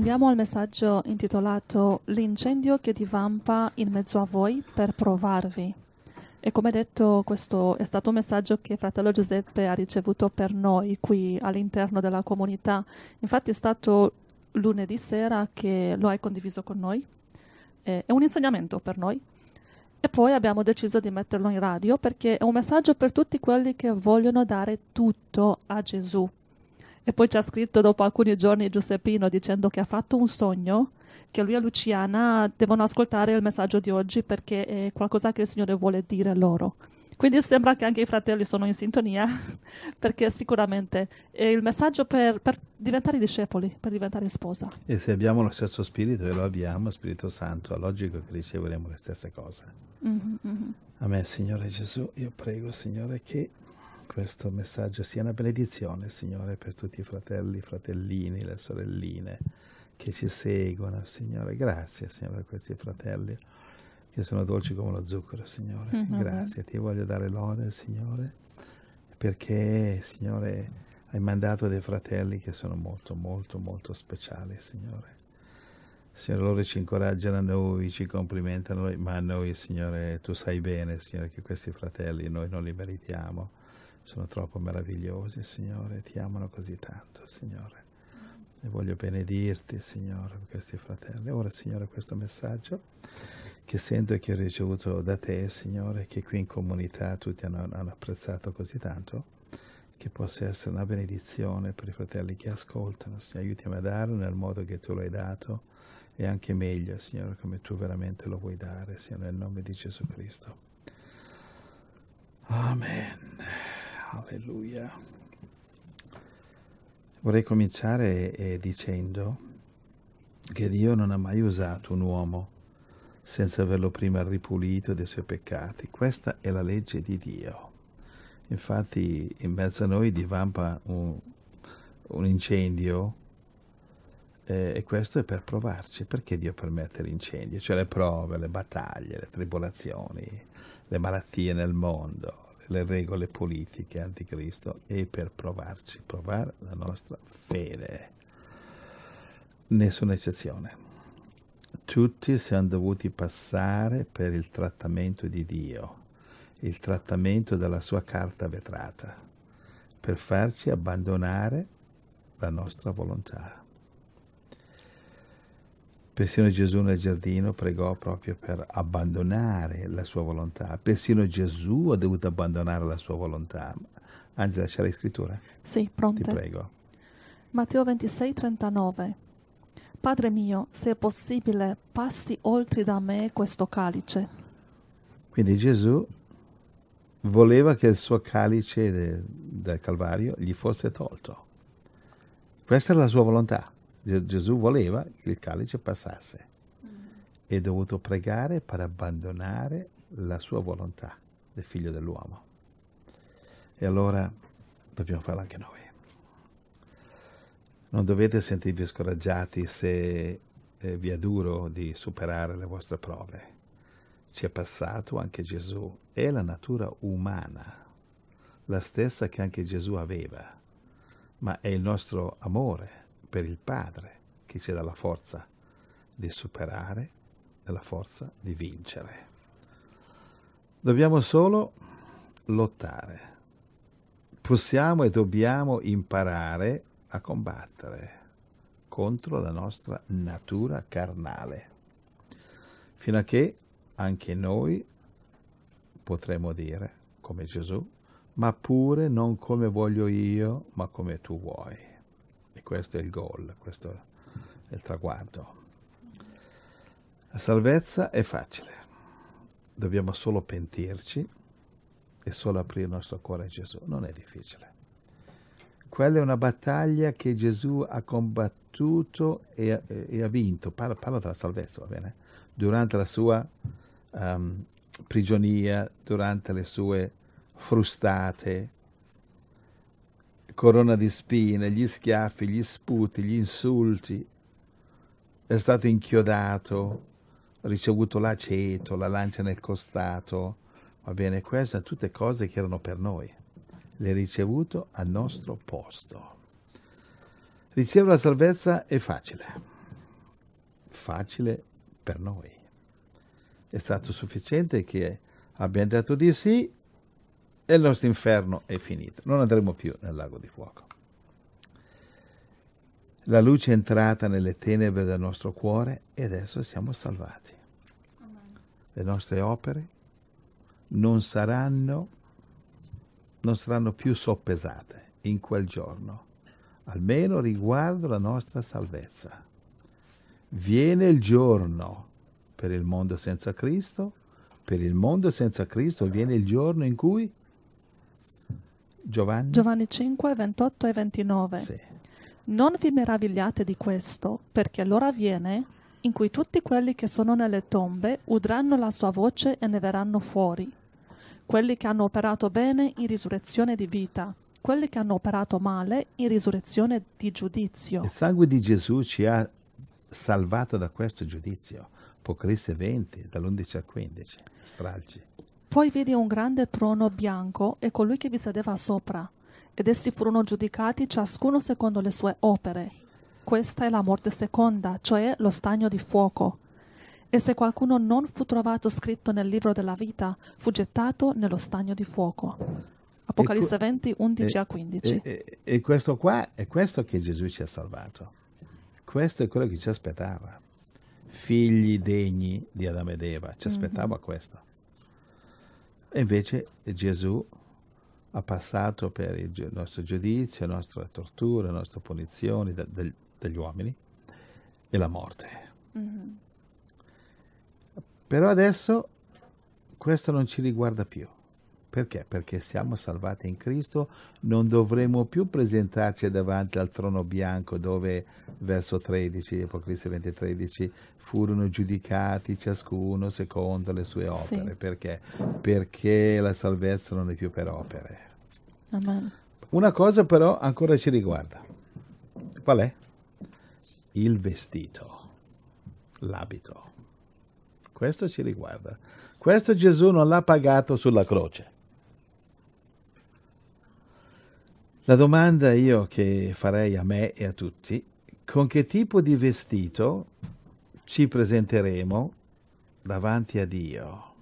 Andiamo al messaggio intitolato L'incendio che divampa in mezzo a voi per provarvi. E come detto, questo è stato un messaggio che fratello Giuseppe ha ricevuto per noi qui all'interno della comunità. Infatti è stato lunedì sera che lo hai condiviso con noi. È un insegnamento per noi. E poi abbiamo deciso di metterlo in radio perché è un messaggio per tutti quelli che vogliono dare tutto a Gesù. E poi ci ha scritto dopo alcuni giorni Giuseppino dicendo che ha fatto un sogno che lui e Luciana devono ascoltare il messaggio di oggi perché è qualcosa che il Signore vuole dire loro. Quindi sembra che anche i fratelli sono in sintonia, perché sicuramente è il messaggio per, per, diventare discepoli, per diventare sposa. E se abbiamo lo stesso spirito, e lo abbiamo, Spirito Santo, è logico che riceveremo le stesse cose. Mm-hmm, mm-hmm. Amen, Signore Gesù, io prego, Signore, che questo messaggio sia una benedizione, Signore, per tutti i fratelli, i fratellini, le sorelline che ci seguono, Signore. Grazie, Signore, per questi fratelli che sono dolci come lo zucchero, Signore. Mm-hmm. Grazie, ti voglio dare lode, Signore, perché, Signore, hai mandato dei fratelli che sono molto, molto, molto speciali, Signore. Signore, loro ci incoraggiano a noi, ci complimentano, ma a noi, Signore, tu sai bene, Signore, che questi fratelli noi non li meritiamo. Sono troppo meravigliosi, Signore, ti amano così tanto, Signore. E voglio benedirti, Signore, per questi fratelli. Ora, Signore, questo messaggio che sento e che ho ricevuto da te, Signore, che qui in comunità tutti hanno, hanno apprezzato così tanto, che possa essere una benedizione per i fratelli che ascoltano. Signore, aiutiami a darlo nel modo che tu lo hai dato e anche meglio, Signore, come tu veramente lo vuoi dare, Signore, nel nome di Gesù Cristo. Amen. Alleluia. Vorrei cominciare eh, dicendo che Dio non ha mai usato un uomo senza averlo prima ripulito dei suoi peccati. Questa è la legge di Dio. Infatti in mezzo a noi divampa un, un incendio eh, e questo è per provarci. Perché Dio permette l'incendio? Cioè le prove, le battaglie, le tribolazioni, le malattie nel mondo, le regole politiche anticristo e per provarci, provare la nostra fede. Nessuna eccezione tutti siamo dovuti passare per il trattamento di Dio, il trattamento della sua carta vetrata, per farci abbandonare la nostra volontà. Persino Gesù nel giardino pregò proprio per abbandonare la sua volontà. Persino Gesù ha dovuto abbandonare la sua volontà. Angela, c'è la scrittura? Sì, pronta. Ti prego. Matteo 26, 39. Padre mio, se è possibile, passi oltre da me questo calice. Quindi Gesù voleva che il suo calice de, del Calvario gli fosse tolto. Questa era la sua volontà. Gesù voleva che il calice passasse. E ha dovuto pregare per abbandonare la sua volontà del figlio dell'uomo. E allora dobbiamo farlo anche noi. Non dovete sentirvi scoraggiati se eh, vi è duro di superare le vostre prove. Ci è passato anche Gesù. È la natura umana, la stessa che anche Gesù aveva, ma è il nostro amore per il Padre che ci dà la forza di superare e la forza di vincere. Dobbiamo solo lottare. Possiamo e dobbiamo imparare a combattere contro la nostra natura carnale, fino a che anche noi potremo dire, come Gesù, ma pure non come voglio io, ma come tu vuoi. Questo è il goal, questo è il traguardo. La salvezza è facile, dobbiamo solo pentirci e solo aprire il nostro cuore a Gesù, non è difficile. Quella è una battaglia che Gesù ha combattuto e, e, e ha vinto. Parlo, parlo, della salvezza, va bene? Durante la sua um, prigionia, durante le sue frustate, corona di spine, gli schiaffi, gli sputi, gli insulti. È stato inchiodato, ha ricevuto l'aceto, la lancia nel costato. Va bene, queste sono tutte cose che erano per noi l'hai ricevuto al nostro posto. Ricevere la salvezza è facile. facile per noi. È stato sufficiente che abbiamo detto di sì e il nostro inferno è finito. Non andremo più nel lago di fuoco. La luce è entrata nelle tenebre del nostro cuore e adesso siamo salvati. Le nostre opere non saranno, non saranno più soppesate in quel giorno, almeno riguardo la nostra salvezza. Viene il giorno per il mondo senza Cristo, per il mondo senza Cristo viene il giorno in cui Giovanni, Giovanni 5, 28 e 29. Sì. Non vi meravigliate di questo, perché l'ora viene in cui tutti quelli che sono nelle tombe udranno la sua voce e ne verranno fuori. Quelli che hanno operato bene in risurrezione di vita, quelli che hanno operato male in risurrezione di giudizio. Il sangue di Gesù ci ha salvato da questo giudizio. Apocalisse 20, dall'11 al 15, stralci. Poi vidi un grande trono bianco e colui che vi sedeva sopra, ed essi furono giudicati ciascuno secondo le sue opere. Questa è la morte seconda, cioè lo stagno di fuoco. E se qualcuno non fu trovato scritto nel libro della vita, fu gettato nello stagno di fuoco. Apocalisse 20, 11 a 15. E, e, e questo qua è questo che Gesù ci ha salvato. Questo è quello che ci aspettava. Figli degni di Adamo ed Eva, ci aspettava mm-hmm. questo. E invece Gesù ha passato per il nostro giudizio, la nostra tortura, la nostra punizione de, de, degli uomini e la morte. Mm-hmm. Però adesso questo non ci riguarda più. Perché? Perché siamo salvati in Cristo, non dovremo più presentarci davanti al trono bianco dove, verso 13, Apocalisse 20, 13, furono giudicati ciascuno secondo le sue opere. Sì. Perché? Perché la salvezza non è più per opere. Amen. Una cosa però ancora ci riguarda. Qual è? Il vestito, l'abito. Questo ci riguarda. Questo Gesù non l'ha pagato sulla croce. La domanda io che farei a me e a tutti, con che tipo di vestito ci presenteremo davanti a Dio?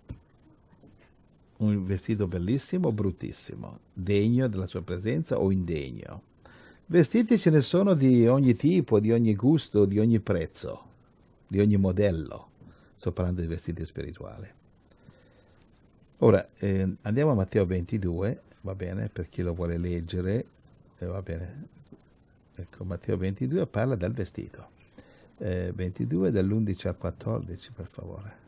Un vestito bellissimo o bruttissimo, degno della sua presenza o indegno? Vestiti ce ne sono di ogni tipo, di ogni gusto, di ogni prezzo, di ogni modello. Sto parlando di vestiti spirituali. Ora eh, andiamo a Matteo 22, va bene, per chi lo vuole leggere, eh, va bene. Ecco, Matteo 22 parla del vestito. Eh, 22 dall'11 al 14, per favore.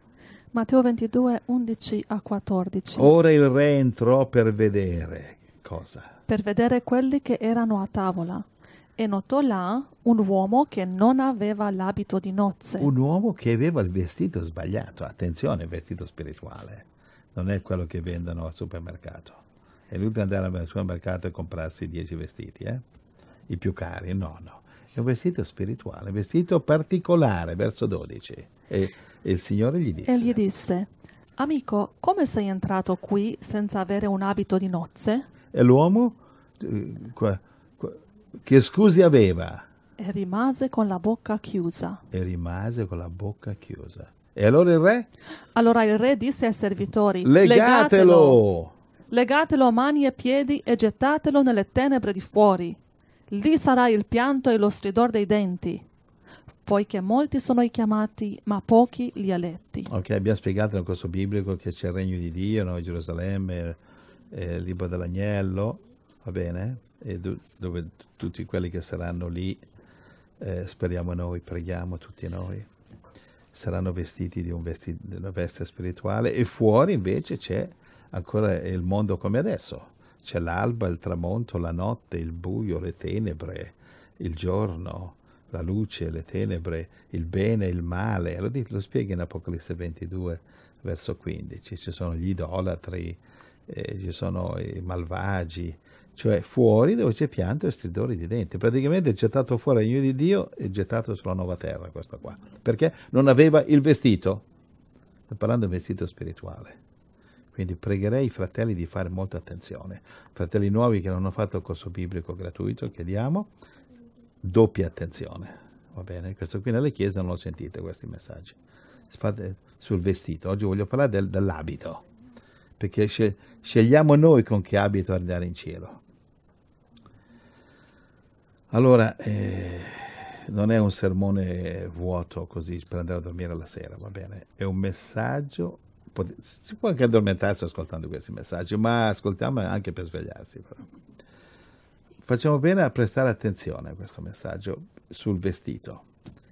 Matteo 22, 11 a 14. Ora il re entrò per vedere cosa? Per vedere quelli che erano a tavola e notò là un uomo che non aveva l'abito di nozze. Un uomo che aveva il vestito sbagliato. Attenzione, vestito spirituale. Non è quello che vendono al supermercato. È inutile andare al supermercato e comprarsi dieci vestiti, eh? I più cari, no, no. È un vestito spirituale, un vestito particolare, verso 12. E, e il Signore gli disse... E gli disse, amico, come sei entrato qui senza avere un abito di nozze? E l'uomo, eh, che scusi aveva? E rimase con la bocca chiusa. E rimase con la bocca chiusa. E allora il re? Allora il re disse ai servitori, legatelo! legatelo legatelo a mani e piedi e gettatelo nelle tenebre di fuori. Lì sarà il pianto e lo stridor dei denti, poiché molti sono i chiamati, ma pochi gli eletti. Ok, abbiamo spiegato nel corso biblico che c'è il regno di Dio, no? Gerusalemme, eh, il libro dell'agnello, va bene? E do, dove tutti quelli che saranno lì, eh, speriamo noi, preghiamo tutti noi, saranno vestiti di, un vesti, di una veste spirituale e fuori invece c'è ancora il mondo come adesso. C'è l'alba, il tramonto, la notte, il buio, le tenebre, il giorno, la luce, le tenebre, il bene il male. Lo, lo spiega in Apocalisse 22, verso 15. Ci sono gli idolatri, eh, ci sono i malvagi, cioè fuori dove c'è pianto e stridori di denti. Praticamente è gettato fuori il regno di Dio e gettato sulla nuova terra questo qua. Perché non aveva il vestito. Sto parlando di vestito spirituale. Quindi pregherei i fratelli di fare molta attenzione. Fratelli nuovi che non hanno fatto il corso biblico gratuito, chiediamo doppia attenzione. va bene? Questo qui nelle chiese non lo sentite questi messaggi. Fate sul vestito. Oggi voglio parlare del, dell'abito, perché scegliamo noi con che abito andare in cielo. Allora, eh, non è un sermone vuoto così per andare a dormire la sera, va bene? È un messaggio, si può anche addormentarsi ascoltando questi messaggi, ma ascoltiamo anche per svegliarsi. Però. Facciamo bene a prestare attenzione a questo messaggio sul vestito.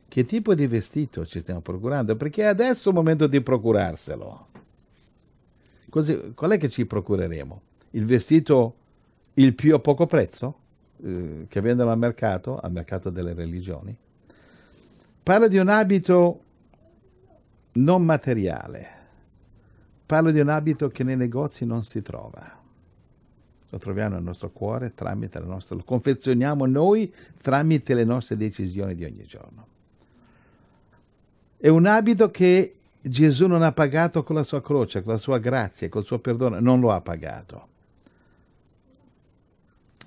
Che tipo di vestito ci stiamo procurando? Perché adesso è il momento di procurarselo. Così, qual è che ci procureremo? Il vestito il più a poco prezzo? Eh, che vendono al mercato, al mercato delle religioni, parla di un abito non materiale, parla di un abito che nei negozi non si trova. Lo troviamo nel nostro cuore tramite la nostra, lo confezioniamo noi tramite le nostre decisioni di ogni giorno. È un abito che Gesù non ha pagato con la sua croce, con la sua grazia, col suo perdono, non lo ha pagato.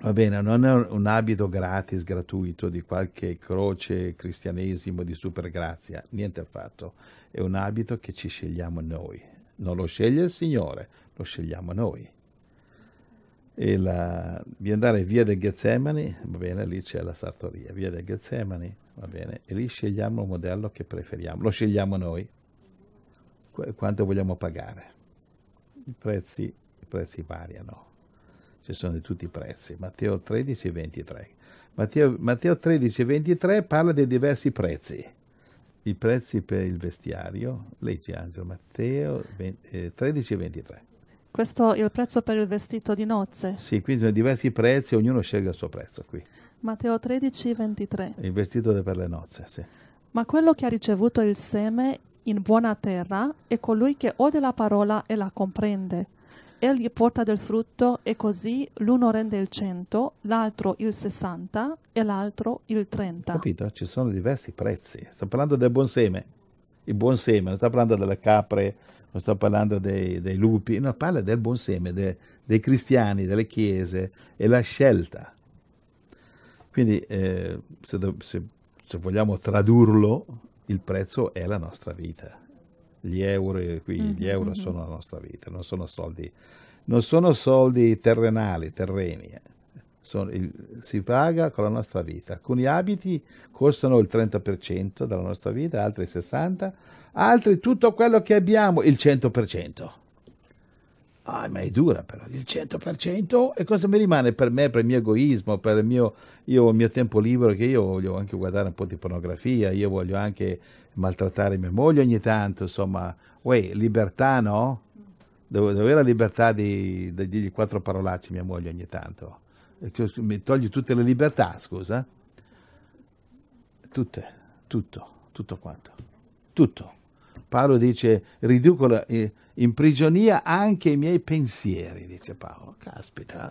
Va bene, non è un abito gratis, gratuito di qualche croce cristianesimo di super grazia, niente affatto. È un abito che ci scegliamo noi. Non lo sceglie il Signore, lo scegliamo noi. E la, di andare via del Getsemani, va bene, lì c'è la sartoria, via del Getsemani, va bene, e lì scegliamo il modello che preferiamo, lo scegliamo noi, Qu- quanto vogliamo pagare. I prezzi, i prezzi variano ci sono di tutti i prezzi. Matteo 13 e 23. Matteo, Matteo 13 e 23 parla dei diversi prezzi. I prezzi per il vestiario, leggi Angelo, Matteo 20, eh, 13 e 23. Questo è il prezzo per il vestito di nozze? Sì, qui sono diversi prezzi, ognuno sceglie il suo prezzo qui. Matteo 13, 23. Il vestito per le nozze, sì. Ma quello che ha ricevuto il seme in buona terra è colui che ode la parola e la comprende egli porta del frutto e così l'uno rende il cento, l'altro il sessanta e l'altro il trenta. Capito? Ci sono diversi prezzi. Sto parlando del buon seme. Il buon seme, non sto parlando delle capre, non sto parlando dei, dei lupi, no, parla del buon seme, de, dei cristiani, delle chiese e la scelta. Quindi eh, se, se, se vogliamo tradurlo, il prezzo è la nostra vita gli euro, qui, mm-hmm, gli euro mm-hmm. sono la nostra vita, non sono soldi, non sono soldi terrenali, terreni. Eh. Il, si paga con la nostra vita. Alcuni abiti costano il 30% della nostra vita, altri il 60%, altri tutto quello che abbiamo il 100%. Ah, ma è dura però, il 100% e cosa mi rimane per me, per il mio egoismo, per il mio, io, il mio tempo libero che io voglio anche guardare un po' di pornografia, io voglio anche maltrattare mia moglie ogni tanto, insomma, uè, libertà no? Dove, dove è la libertà di, di dirgli quattro parolacce mia moglie ogni tanto? Mi togli tutte le libertà, scusa? Tutte, tutto, tutto quanto, tutto. Paolo dice, riduco in prigionia anche i miei pensieri, dice Paolo. Caspita,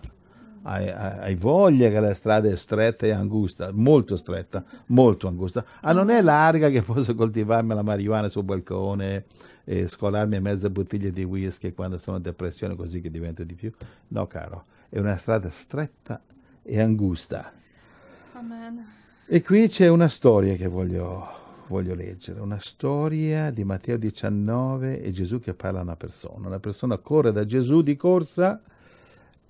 hai, hai, voglia che la strada è stretta e angusta, molto stretta, molto angusta. Ah, non è larga che posso coltivarmi la marijuana sul balcone e scolarmi mezza bottiglia di whisky quando sono in depressione così che divento di più? No, caro, è una strada stretta e angusta. Amen. E qui c'è una storia che voglio voglio leggere una storia di Matteo 19 e Gesù che parla a una persona. Una persona corre da Gesù di corsa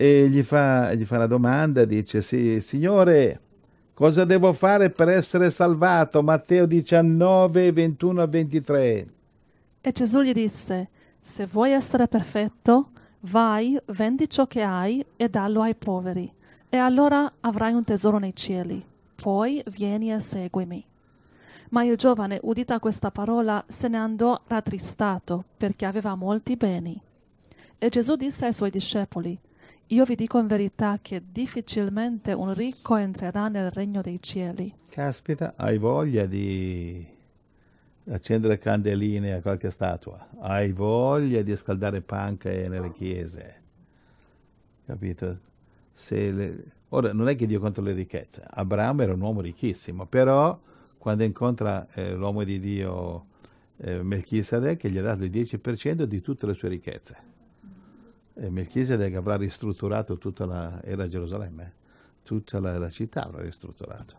e gli fa, gli fa una domanda, dice, sì, Signore, cosa devo fare per essere salvato? Matteo 19, 21 a 23. E Gesù gli disse, se vuoi essere perfetto, vai, vendi ciò che hai e dallo ai poveri, e allora avrai un tesoro nei cieli. Poi vieni e seguimi. Ma il giovane, udita questa parola, se ne andò rattristato, perché aveva molti beni. E Gesù disse ai suoi discepoli, Io vi dico in verità che difficilmente un ricco entrerà nel regno dei cieli. Caspita, hai voglia di accendere candeline a qualche statua, hai voglia di scaldare panche nelle chiese, capito? Le... Ora, non è che Dio contro le ricchezze, Abramo era un uomo ricchissimo, però quando incontra eh, l'uomo di Dio eh, Melchisedec gli ha dato il 10% di tutte le sue ricchezze. E Melchisedec avrà ristrutturato tutta la, era Gerusalemme, tutta la, la città avrà ristrutturato.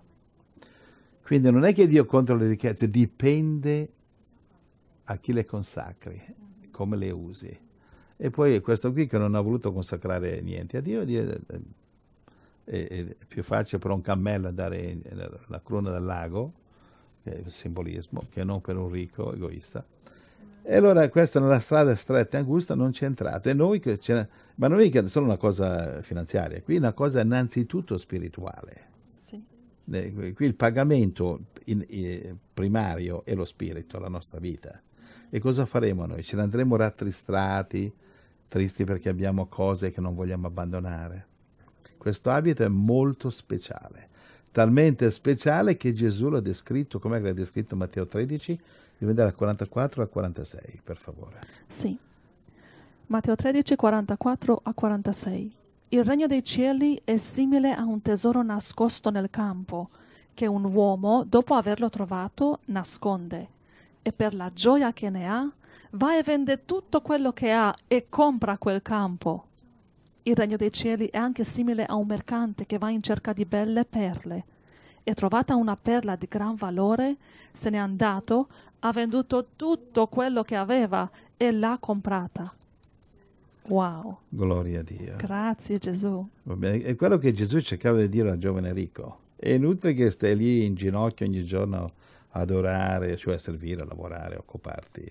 Quindi non è che Dio contro le ricchezze, dipende a chi le consacri, come le usi. E poi questo qui che non ha voluto consacrare niente a Dio, Dio è, è, è più facile per un cammello dare la cruna del lago, che è il simbolismo, che non per un ricco egoista. E allora questa nella strada stretta e angusta non c'è entrato. E noi che ma non è che solo una cosa finanziaria, qui è una cosa innanzitutto spirituale. Sì. Qui il pagamento in, in, primario è lo spirito, la nostra vita. E cosa faremo noi? Ce ne andremo rattristati, tristi perché abbiamo cose che non vogliamo abbandonare. Questo abito è molto speciale, talmente speciale che Gesù l'ha descritto, come l'ha descritto Matteo 13, Devi andare al 44 al 46, per favore. Sì. Matteo 13, 44 a 46. Il regno dei cieli è simile a un tesoro nascosto nel campo, che un uomo, dopo averlo trovato, nasconde. E per la gioia che ne ha, va e vende tutto quello che ha e compra quel campo. Il regno dei cieli è anche simile a un mercante che va in cerca di belle perle. E trovata una perla di gran valore, se n'è andato, ha venduto tutto quello che aveva e l'ha comprata. Wow. Gloria a Dio. Grazie Gesù. È quello che Gesù cercava di dire al giovane ricco. È inutile che stai lì in ginocchio ogni giorno a adorare, cioè a servire, a lavorare, a occuparti,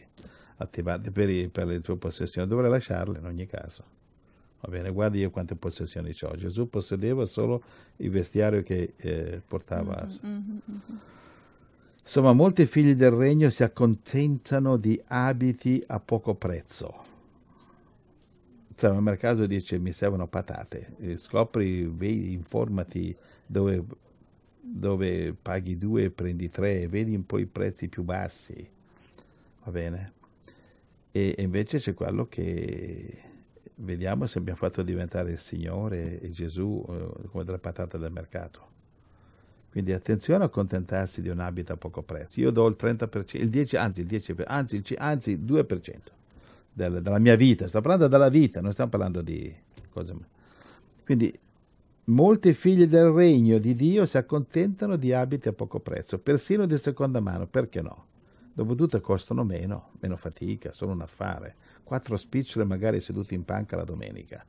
attivarti per, per le tue possessioni. Dovrei lasciarle in ogni caso. Va bene, guardi io quante possessioni ho. Gesù possedeva solo il vestiario che eh, portava. Mm-hmm, mm-hmm. Insomma, molti figli del regno si accontentano di abiti a poco prezzo. Cioè, al mercato dice mi servono patate, scopri, vedi, informati dove, dove paghi due e prendi tre, vedi un po' i prezzi più bassi, va bene? E, e invece c'è quello che vediamo se abbiamo fatto diventare il Signore e Gesù eh, come delle patate del mercato. Quindi attenzione a accontentarsi di un abito a poco prezzo. Io do il 30%, il 10, anzi il 10%, anzi il, anzi il 2% del, della mia vita. Sto parlando della vita, non stiamo parlando di cose. Quindi molti figli del regno di Dio si accontentano di abiti a poco prezzo, persino di seconda mano, perché no? Dopotutto costano meno, meno fatica, sono un affare. Quattro spicciole magari seduti in panca la domenica.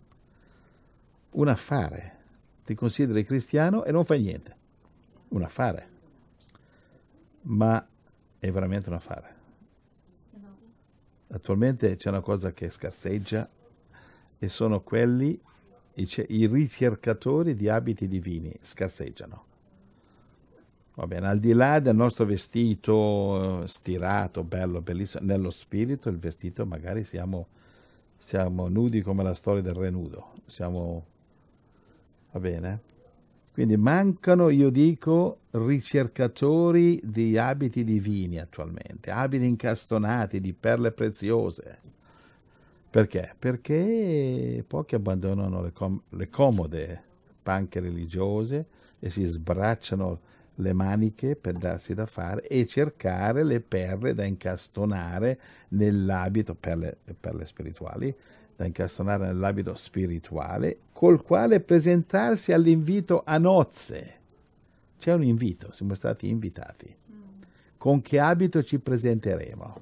Un affare. Ti consideri cristiano e non fai niente un affare, ma è veramente un affare. Attualmente c'è una cosa che scarseggia e sono quelli, i, ricercatori di abiti divini, scarseggiano. Va bene, al di là del nostro vestito eh, stirato, bello, bellissimo, nello spirito il vestito magari siamo, siamo nudi come la storia del re nudo, siamo, va bene? Quindi mancano, io dico, ricercatori di abiti divini attualmente, abiti incastonati di perle preziose. Perché? Perché pochi abbandonano le, com- le comode panche religiose e si sbracciano le maniche per darsi da fare e cercare le perle da incastonare nell'abito, perle, perle spirituali, da incastonare nell'abito spirituale, col quale presentarsi all'invito a nozze. C'è un invito, siamo stati invitati. Con che abito ci presenteremo?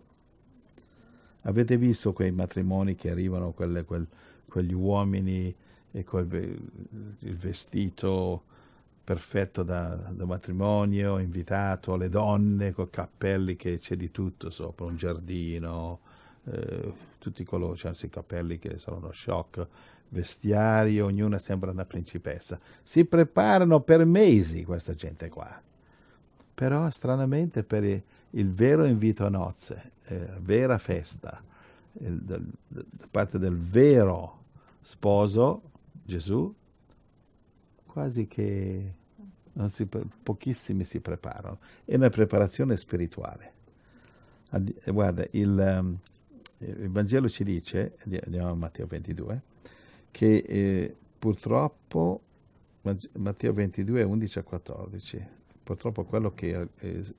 Avete visto quei matrimoni che arrivano, quelle, quel, quegli uomini e quel, il vestito perfetto da, da, matrimonio, invitato, le donne con cappelli che c'è di tutto sopra, un giardino, eh, tutti coloro, cioè, i capelli che sono uno shock, vestiari, ognuna sembra una principessa. Si preparano per mesi questa gente qua. Però stranamente per il, il vero invito a nozze, eh, vera festa, il, da, da parte del vero sposo, Gesù, quasi che si, pochissimi si preparano. È una preparazione spirituale. Guarda, il, ehm, il Vangelo ci dice, andiamo a Matteo 22, che eh, purtroppo, Matteo 22, 11 a 14, purtroppo quello che eh,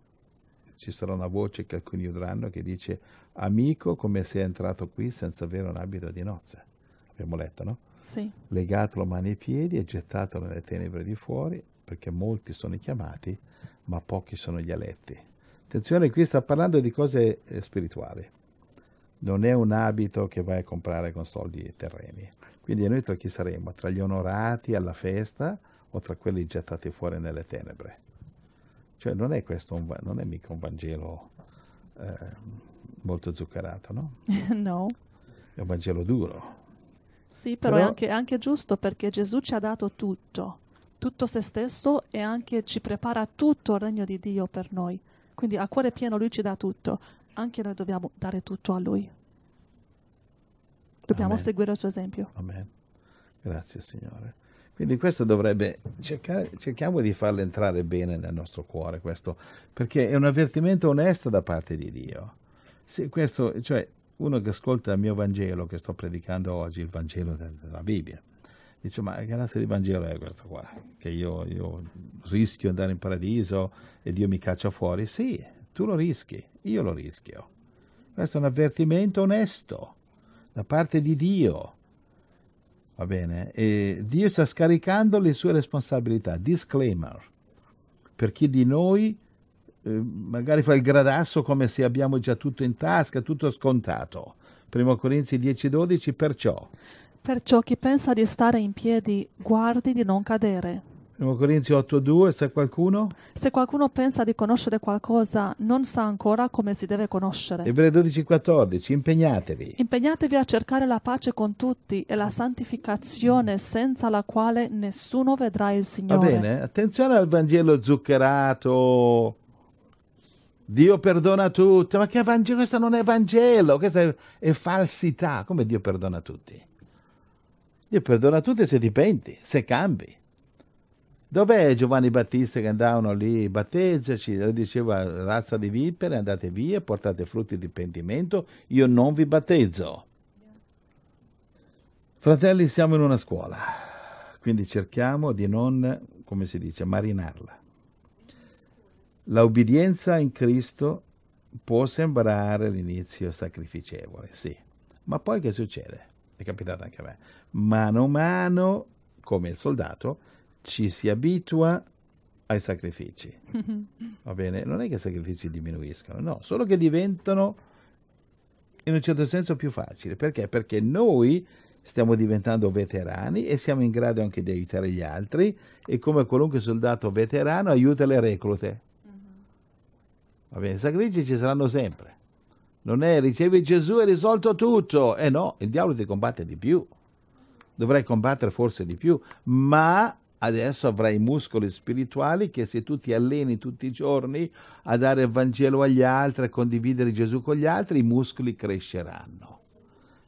ci sarà una voce che alcuni udranno che dice amico come sei entrato qui senza avere un abito di nozze. Abbiamo letto, no? Sì. Legatelo mani e piedi e gettatelo nelle tenebre di fuori, perché molti sono i chiamati, ma pochi sono gli eletti. Attenzione, qui sta parlando di cose eh, spirituali. Non è un abito che vai a comprare con soldi terreni. Quindi noi tra chi saremo? Tra gli onorati alla festa o tra quelli gettati fuori nelle tenebre? Cioè non è questo, un, non è mica un Vangelo eh, molto zuccherato, no? no. È un Vangelo duro. Sì, però, però... È, anche, è anche giusto perché Gesù ci ha dato tutto, tutto se stesso e anche ci prepara tutto il regno di Dio per noi. Quindi a cuore pieno Lui ci dà tutto, anche noi dobbiamo dare tutto a Lui. Dobbiamo Amen. seguire il suo esempio. Amen. Grazie Signore. Quindi questo dovrebbe, cercare, cerchiamo di farlo entrare bene nel nostro cuore, questo, perché è un avvertimento onesto da parte di Dio. Se questo, cioè, uno che ascolta il mio Vangelo, che sto predicando oggi, il Vangelo della Bibbia, dice, ma che razza di Vangelo è questo qua? Che io, io rischio di andare in paradiso e Dio mi caccia fuori? Sì, tu lo rischi, io lo rischio. Questo è un avvertimento onesto da parte di Dio. Va bene? E Dio sta scaricando le sue responsabilità. Disclaimer. Per chi di noi eh, magari fa il gradasso come se abbiamo già tutto in tasca, tutto scontato. Primo Corinzi 10-12, perciò. Perciò chi pensa di stare in piedi, guardi di non cadere. Primo Corinzi 8.2, se qualcuno? Se qualcuno pensa di conoscere qualcosa, non sa ancora come si deve conoscere. Ebrei 12.14, impegnatevi. Impegnatevi a cercare la pace con tutti e la santificazione senza la quale nessuno vedrà il Signore. Va bene, attenzione al Vangelo zuccherato. Dio perdona tutti, ma che Vangelo? Questo non è Vangelo, questa è, è falsità. Come Dio perdona tutti? Dio perdona tutti se ti penti, se cambi. Dov'è Giovanni Battista che andavano lì, battezzaci, lui diceva razza di vipere, andate via, portate frutti di pentimento, io non vi battezzo. Fratelli, siamo in una scuola, quindi cerchiamo di non, come si dice, marinarla. L'obbedienza in Cristo può sembrare l'inizio sacrificevole, sì, ma poi che succede? È capitato anche a me. Mano a mano, come il soldato, ci si abitua ai sacrifici. Va bene? Non è che i sacrifici diminuiscono, no, solo che diventano in un certo senso più facili. Perché? Perché noi stiamo diventando veterani e siamo in grado anche di aiutare gli altri e come qualunque soldato veterano aiuta le reclute. Va bene, i sacrifici ci saranno sempre. Non è ricevi Gesù e risolto tutto. Eh no, il diavolo ti combatte di più. Dovrai combattere forse di più, ma adesso avrai muscoli spirituali che se tu ti alleni tutti i giorni a dare il Vangelo agli altri, a condividere Gesù con gli altri, i muscoli cresceranno.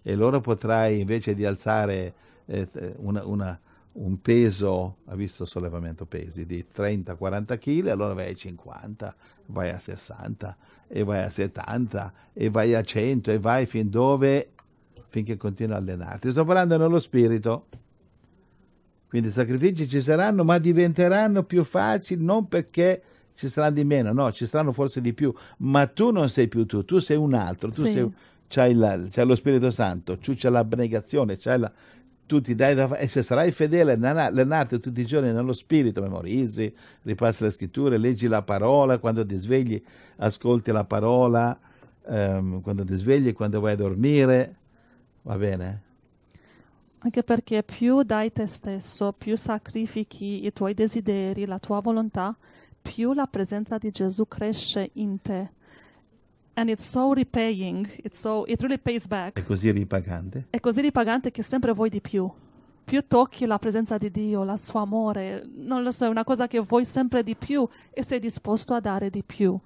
E allora potrai invece di alzare eh, una, una, un peso, ha visto sollevamento pesi, di 30-40 kg, allora vai a 50, vai a 60 e vai a 70 e vai a 100 e vai fin dove finché continui a allenarti. Sto parlando nello spirito. Quindi i sacrifici ci saranno, ma diventeranno più facili non perché ci saranno di meno, no, ci saranno forse di più, ma tu non sei più tu, tu sei un altro, tu sì. sei, c'hai, la, c'hai, lo Spirito Santo, tu c'hai l'abnegazione, c'hai la, tu ti dai da fare, e se sarai fedele allenarti tutti i giorni nello Spirito, memorizzi, ripassi le scritture, leggi la parola, quando ti svegli ascolti la parola, um, quando ti svegli, quando vai a dormire, va bene? Anche perché più dai te stesso, più sacrifichi i tuoi desideri, la tua volontà, più la presenza di Gesù cresce in te. And it's so repaying, it's so, it really pays back. È così ripagante? È così ripagante che sempre vuoi di più. Più tocchi la presenza di Dio, il suo amore, non lo so, è una cosa che vuoi sempre di più e sei disposto a dare di più.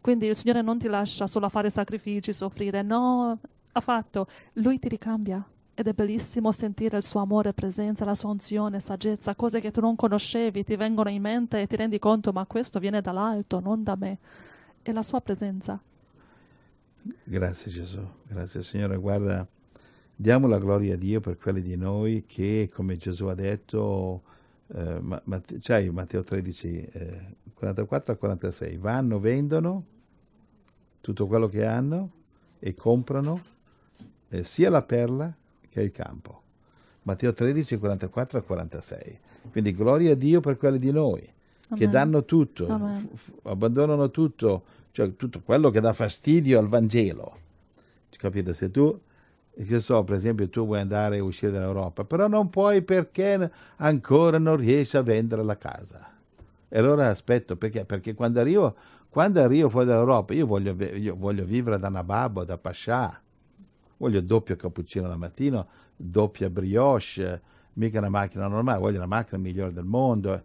Quindi il Signore non ti lascia solo a fare sacrifici, soffrire, no, ha fatto, Lui ti ricambia ed è bellissimo sentire il suo amore, presenza, la sua unzione, saggezza, cose che tu non conoscevi, ti vengono in mente e ti rendi conto, ma questo viene dall'alto, non da me. È la sua presenza. Grazie Gesù, grazie Signore. Guarda, diamo la gloria a Dio per quelli di noi che, come Gesù ha detto, eh, ma, ma, c'hai Matteo 13, eh, 44 a 46, vanno, vendono tutto quello che hanno e comprano eh, sia la perla che è il campo. Matteo 13, 44 a 46. Quindi gloria a Dio per quelli di noi. che Amen. danno tutto, f- f- abbandonano tutto, cioè tutto quello che dà fastidio al Vangelo. Capite? Se tu, che so, per esempio, tu vuoi andare a uscire dall'Europa, però non puoi perché ancora non riesci a vendere la casa. E allora aspetto, perché? Perché quando arrivo, quando arrivo fuori dall'Europa, io voglio, io voglio vivere da Nababbo, da Pascià, voglio doppio cappuccino al mattino, doppia brioche, mica una macchina normale, voglio la macchina migliore del mondo.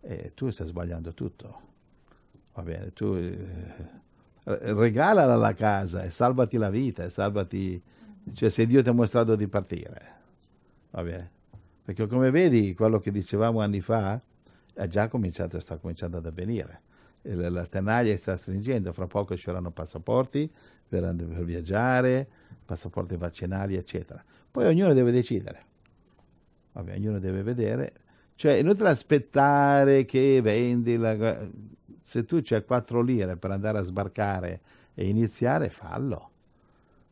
E tu stai sbagliando tutto. Va bene, tu eh, regalala la casa e salvati la vita, e salvati, cioè se Dio ti ha mostrato di partire. Va bene. Perché come vedi, quello che dicevamo anni fa è già cominciato, sta cominciando ad avvenire. La, la tenaglia sta stringendo, fra poco ci saranno passaporti per, per viaggiare, passaporti vaccinali, eccetera. Poi ognuno deve decidere. Vabbè, ognuno deve vedere. Cioè, è inutile aspettare che vendi la... Se tu c'hai 4 lire per andare a sbarcare e iniziare, fallo.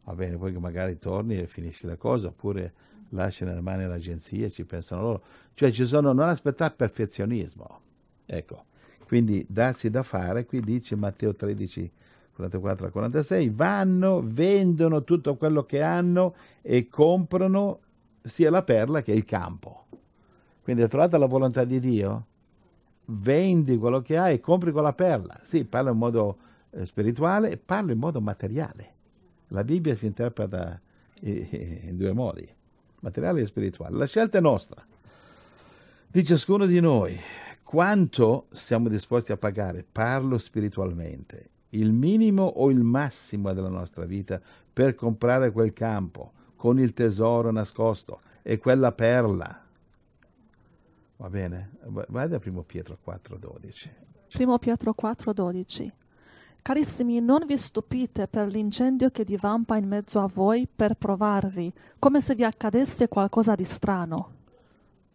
Va bene, poi che magari torni e finisci la cosa, oppure lasci nelle mani dell'agenzia e ci pensano loro. Cioè, ci sono, non aspettare perfezionismo. Ecco, quindi darsi da fare, qui dice Matteo 13, 44 a 46, vanno, vendono tutto quello che hanno e comprano sia la perla che il campo. Quindi hai trovato la volontà di Dio? Vendi quello che hai e compri quella perla. Sì, parla in modo eh, spirituale parla in modo materiale. La Bibbia si interpreta eh, in due modi, materiale e spirituale. La scelta è nostra, di ciascuno di noi. Quanto siamo disposti a pagare, parlo spiritualmente, il minimo o il massimo della nostra vita per comprare quel campo con il tesoro nascosto e quella perla. Va bene? Va- Vai da primo Pietro 4,12. Primo Pietro 4:12. Carissimi, non vi stupite per l'incendio che divampa in mezzo a voi per provarvi, come se vi accadesse qualcosa di strano.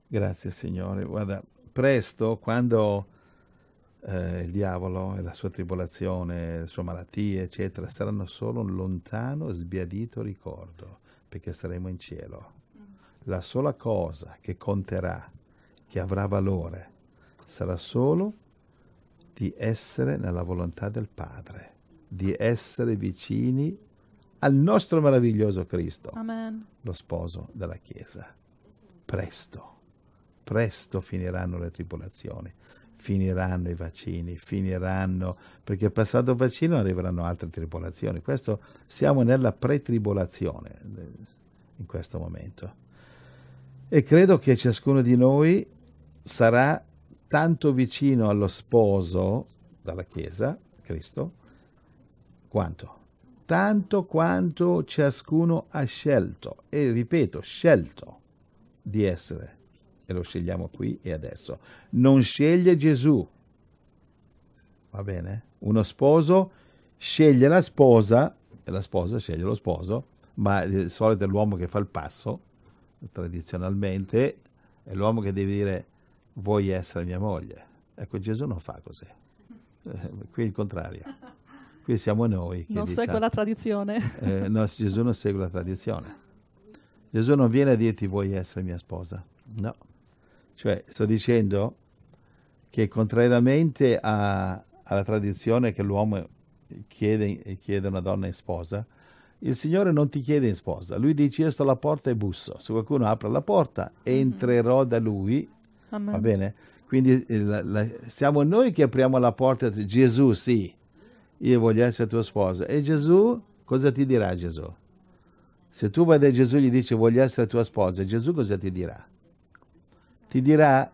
Grazie Signore. Guarda, presto quando eh, il diavolo e la sua tribolazione, le sue malattie, eccetera, saranno solo un lontano, sbiadito ricordo, perché saremo in cielo. La sola cosa che conterà, che avrà valore, sarà solo di essere nella volontà del Padre, di essere vicini al nostro meraviglioso Cristo Amen. lo sposo della Chiesa. Presto, presto finiranno le tribolazioni, finiranno i vaccini, finiranno, perché passato il vaccino arriveranno altre tribolazioni. Questo siamo nella pretribolazione eh, in questo momento. E credo che ciascuno di noi sarà tanto vicino allo sposo dalla Chiesa, Cristo, quanto? Tanto quanto ciascuno ha scelto, e ripeto, scelto di essere, e lo scegliamo qui e adesso. Non sceglie Gesù, va bene? Uno sposo sceglie la sposa, e la sposa sceglie lo sposo, ma di solito è l'uomo che fa il passo, tradizionalmente, è l'uomo che deve dire vuoi essere mia moglie. Ecco, Gesù non fa così. Eh, qui è il contrario. Qui siamo noi che Non diciamo, segue la tradizione. eh, no, Gesù non segue la tradizione. Gesù non viene a dirti vuoi essere mia sposa. No. Cioè, sto dicendo che contrariamente a- alla tradizione che l'uomo chiede, chiede una donna in sposa, il Signore non ti chiede in sposa. Lui dice io sto alla porta e busso. Se qualcuno apre la porta, entrerò da lui Amen. Va bene? Quindi eh, la- la- siamo noi che apriamo la porta Gesù, sì, io voglio essere tua sposa. E Gesù, cosa ti dirà Gesù? Se tu vai da Gesù e gli dici voglio essere tua sposa, Gesù cosa ti dirà? Ti dirà,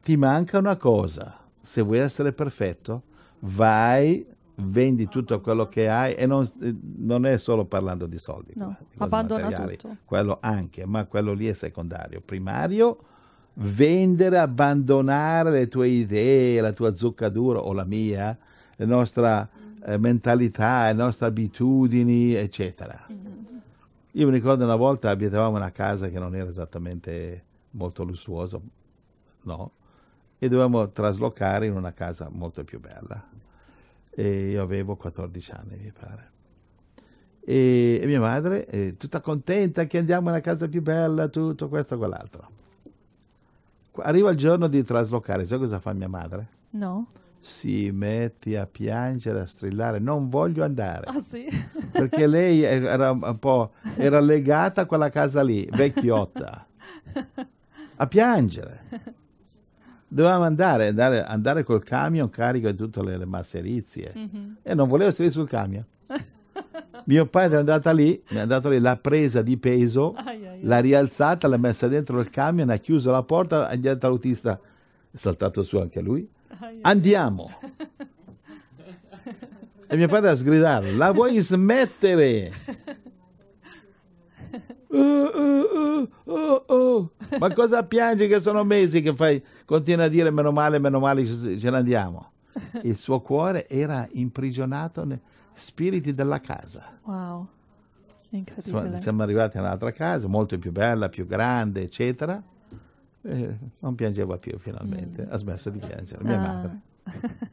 ti manca una cosa, se vuoi essere perfetto, vai, vendi tutto quello che hai e non, non è solo parlando di soldi, No, di abbandona materiali, tutto. quello anche, ma quello lì è secondario. Primario, vendere, abbandonare le tue idee, la tua zuccatura o la mia, la nostra eh, mentalità, le nostre abitudini, eccetera. Io mi ricordo una volta abitavamo una casa che non era esattamente molto lussuosa, no? E dovevamo traslocare in una casa molto più bella. E io avevo 14 anni, mi pare. E, e mia madre, eh, tutta contenta che andiamo in una casa più bella, tutto questo e quell'altro. Arriva il giorno di traslocare, sai cosa fa mia madre? No? Si mette a piangere, a strillare, non voglio andare. Ah sì? Perché lei era un po', era legata a quella casa lì, vecchiotta, a piangere. Dovevamo andare, andare, andare col camion carico di tutte le, le masserizie Mm-hmm. e non volevo salire sul camion. Mio padre è andato lì, è andato lì, l'ha presa di peso, Ai, l'ha rialzata, l'ha messa dentro il camion, ha chiuso la porta, ha detto all'autista, è saltato su anche lui. Andiamo. E mio padre ha sgridato, la vuoi smettere? Oh, oh, oh, oh, oh. Ma cosa piangi che sono mesi che fai, continua a dire meno male, meno male, ce ne andiamo. Il suo cuore era imprigionato nei spiriti della casa. Wow. Siamo, Incredibile. siamo arrivati a un'altra casa, molto più bella, più grande, eccetera. E non piangeva più finalmente, ha smesso di piangere, mia Ah. madre.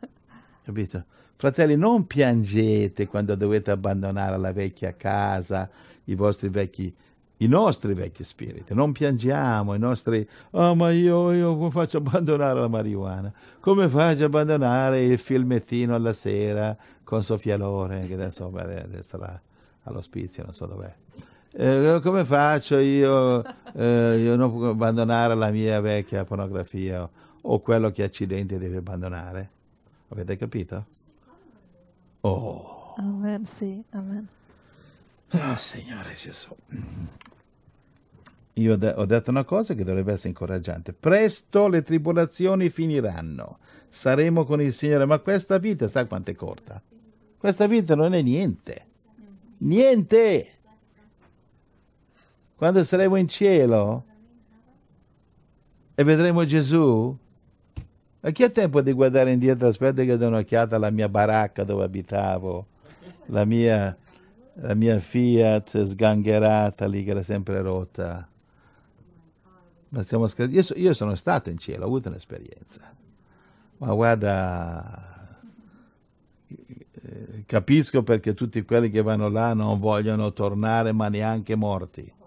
Capito? Fratelli, non piangete quando dovete abbandonare la vecchia casa, i vostri vecchi, i nostri vecchi spiriti. Non piangiamo i nostri, oh ma io, io come faccio a abbandonare la marijuana? Come faccio a abbandonare il filmettino alla sera con Sofia Loren, che adesso adesso sarà all'ospizio, non so dov'è. Eh, come faccio io, eh, io non può abbandonare la mia vecchia pornografia o, o quello che accidenti deve abbandonare? Avete capito? Oh, Amen, sì, amen. oh, Signore Gesù. Io ho de- ho detto una cosa che dovrebbe essere incoraggiante. Presto le tribolazioni finiranno. Saremo con il Signore. Ma questa vita, sai quanto è corta? Questa vita non è niente. Niente. Quando saremo in cielo e vedremo Gesù, a chi ha tempo di guardare indietro? Aspetta che do un'occhiata alla mia baracca dove abitavo, la mia, la mia Fiat sgangherata lì che era sempre rotta. Ma stiamo scherzando. Io, io sono stato in cielo, ho avuto un'esperienza. Ma guarda, eh, capisco perché tutti quelli che vanno là non vogliono tornare, ma neanche morti.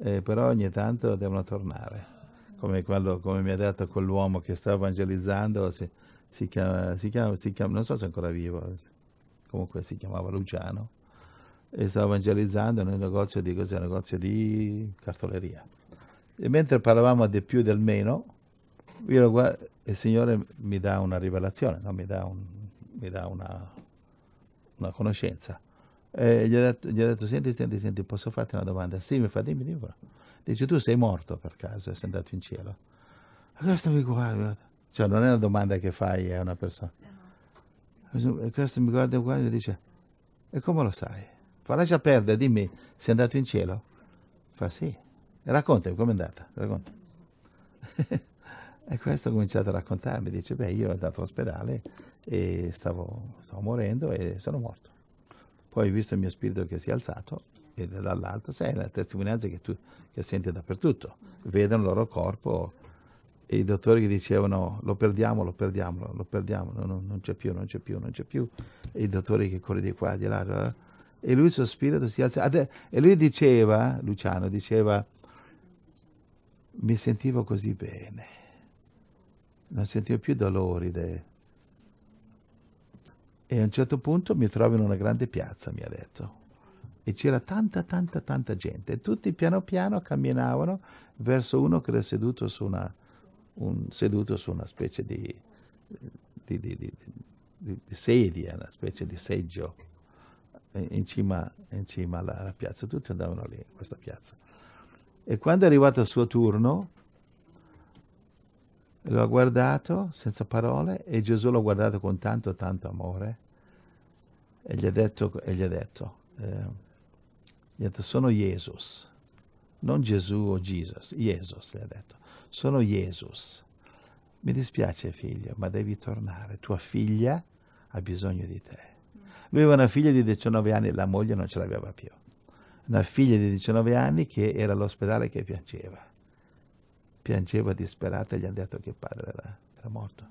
Eh, però ogni tanto devono tornare. Come, quello- come mi ha detto quell'uomo che stava evangelizzando, si, si chiama, si chiama- si chiama- non so se è ancora vivo, comunque si chiamava Luciano, e stava evangelizzando un negozio di, cos'è, negozio di cartoleria. E mentre parlavamo di più e del meno, guardo, il Signore mi dà una rivelazione, no? mi dà, un- mi dà una, una conoscenza. E gli ho, detto, gli ho detto, senti, senti, senti, posso farti una domanda? Sì, mi fa, dimmi, dimmi. pure." Dice, tu sei morto per caso e sei andato in cielo? E questo mi guarda, cioè non è una domanda che fai a una persona. E questo mi guarda e guarda e dice, e come lo sai? Fa, lascia perdere, dimmi, sei andato in cielo? Fa, sì. Raccontami, com'è andata? Racconta. e questo ha cominciato a raccontarmi, dice, beh, io ero andato all'ospedale e stavo, stavo morendo e sono morto. Poi visto il mio spirito che si è alzato e dall'alto, sai, la testimonianza che, tu, che senti dappertutto. Vedono il loro corpo e i dottori che dicevano lo perdiamo, lo perdiamo, lo perdiamo, no, no, non c'è più, non c'è più, non c'è più. E i dottori che corrono di qua, di là, e lui il suo spirito si alza. E lui diceva, Luciano, diceva, mi sentivo così bene, non sentivo più dolori. de- E a un certo punto mi trovo in una grande piazza, mi ha detto, e c'era tanta, tanta, tanta gente, tutti piano piano camminavano verso uno che era seduto su una, un- seduto su una specie di- di- di- di sedia, una specie di seggio eh, in cima, in cima alla, alla piazza. Tutti andavano lì, in questa piazza. E quando è arrivato il suo turno, lo ha guardato senza parole e Gesù l'ha guardato con tanto, tanto amore e gli ha detto, e gli ha detto, eh, gli ha detto sono Jesus, non Gesù o Jesus, Jesus gli ha detto, sono Jesus. Mi dispiace figlio, ma devi tornare, tua figlia ha bisogno di te. Lui aveva una figlia di 19 anni, la moglie non ce l'aveva più. Una figlia di 19 anni che era all'ospedale che piangeva. Piangeva disperata e gli hanno detto che il padre era, era morto.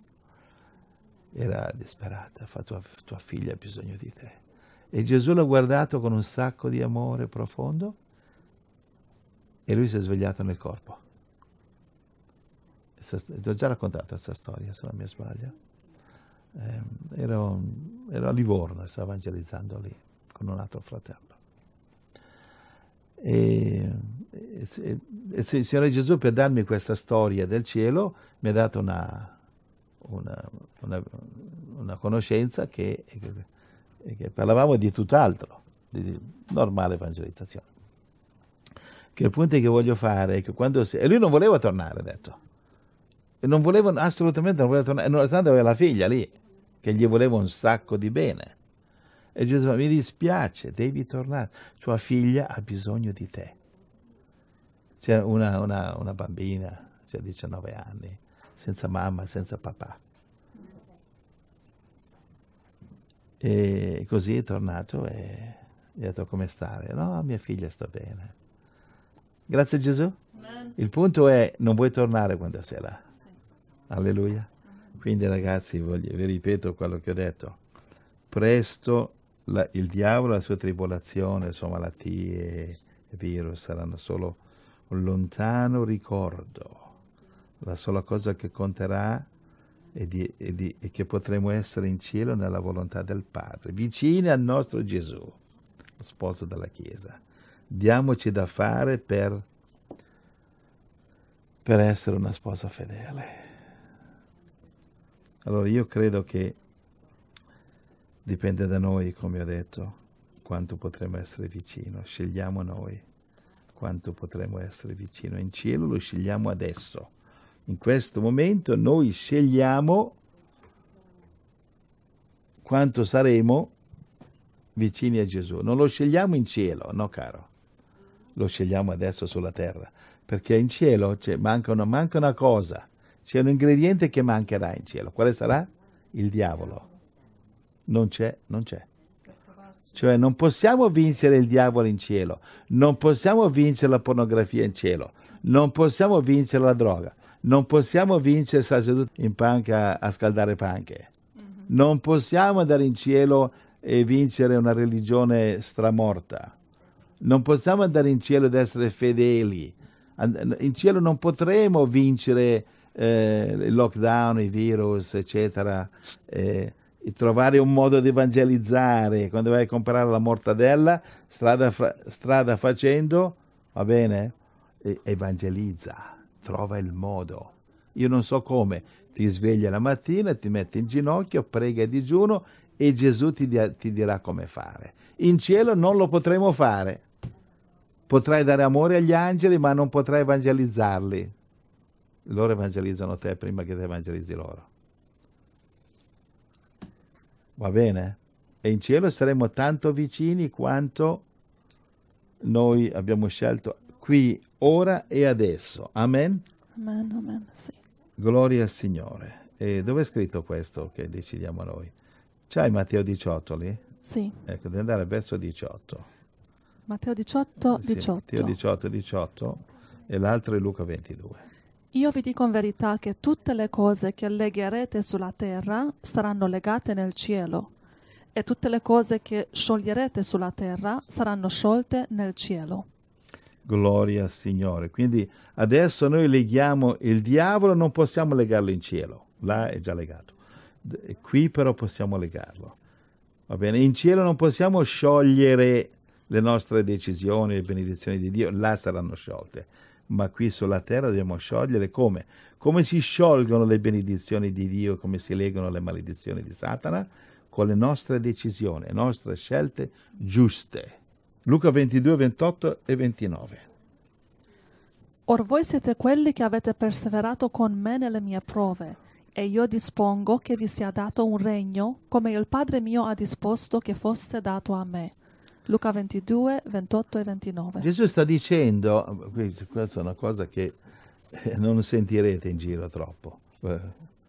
Era disperata, fa tua, tua figlia ha bisogno di te. E Gesù l'ha guardato con un sacco di amore profondo e lui si è svegliato nel corpo. Ti ho già raccontato questa storia, se non mi sbaglio. Eh, ero, ero, a Livorno stavo evangelizzando lì con un altro fratello. E, e, e, il Signore Gesù per darmi questa storia del cielo mi ha dato una, una, una, una conoscenza che, che, che, parlavamo di tutt'altro, di normale evangelizzazione. Che il punto che voglio fare è che quando si, e lui non voleva tornare, ha detto, non voleva assolutamente non voleva tornare, nonostante aveva la figlia lì, che gli voleva un sacco di bene. E Gesù mi dispiace, devi tornare, tua figlia ha bisogno di te. C'è una, una, una bambina, ha 19 anni, senza mamma, senza papà. E così è tornato e gli ha detto come stare. No, mia figlia sta bene. Grazie Gesù. Il punto è non vuoi tornare quando sei là. Alleluia. Quindi ragazzi, voglio, vi ripeto quello che ho detto. Presto la, il diavolo, la sua tribolazione, le sue malattie, i virus saranno solo un lontano ricordo. La sola cosa che conterà è, di, è, di, è che potremo essere in cielo nella volontà del Padre, vicini al nostro Gesù, lo sposo della Chiesa. Diamoci da fare per, per essere una sposa fedele. Allora io credo che Dipende da noi, come ho detto, quanto potremo essere vicino. Scegliamo noi quanto potremo essere vicino. In cielo lo scegliamo adesso. In questo momento noi scegliamo quanto saremo vicini a Gesù. Non lo scegliamo in cielo, no caro. Lo scegliamo adesso sulla terra. Perché in cielo manca una, manca una cosa. C'è un ingrediente che mancherà in cielo. Quale sarà? Il diavolo non c'è, non c'è. Cioè non possiamo vincere il diavolo in cielo, non possiamo vincere la pornografia in cielo, non possiamo vincere la droga, non possiamo vincere stare seduti in panca a scaldare panche, mm-hmm. non possiamo andare in cielo e vincere una religione stramorta, non possiamo andare in cielo ed essere fedeli, in cielo non potremo vincere eh, il lockdown, i virus, eccetera. Eh, trovare un modo di evangelizzare quando vai a comprare la mortadella, strada, fra, strada facendo, va bene? E, evangelizza, trova il modo. Io non so come, ti svegli la mattina, ti metti in ginocchio, prega e digiuno e Gesù ti, ti dirà come fare. In cielo non lo potremo fare. Potrai dare amore agli angeli, ma non potrai evangelizzarli. Loro evangelizzano te prima che ti evangelizzi loro. Va bene? E in cielo saremo tanto vicini quanto noi abbiamo scelto qui, ora e adesso. Amen? Amen, amen, sì. Gloria al Signore. E dove è scritto questo che decidiamo noi? C'hai Matteo 18 lì? Sì. Ecco, devi andare verso 18. Matteo 18, 18. Sì, Matteo 18, 18 e l'altro è Luca 22. Io vi dico in verità che tutte le cose che legherete sulla terra saranno legate nel cielo, e tutte le cose che scioglierete sulla terra saranno sciolte nel cielo. Gloria al Signore. Quindi adesso noi leghiamo il diavolo, non possiamo legarlo in cielo, là è già legato. Qui però possiamo legarlo. Va bene? In cielo non possiamo sciogliere le nostre decisioni, le benedizioni di Dio, là saranno sciolte ma qui sulla terra dobbiamo sciogliere come? Come si sciolgono le benedizioni di Dio, come si legano le maledizioni di Satana? Con le nostre decisioni, le nostre scelte giuste. Luca 22, 28 e 29. Or voi siete quelli che avete perseverato con me nelle mie prove, e io dispongo che vi sia dato un regno, come il Padre mio ha disposto che fosse dato a me Luca 22, 28 e 29. Gesù sta dicendo, questa è una cosa che eh, non sentirete in giro troppo, eh,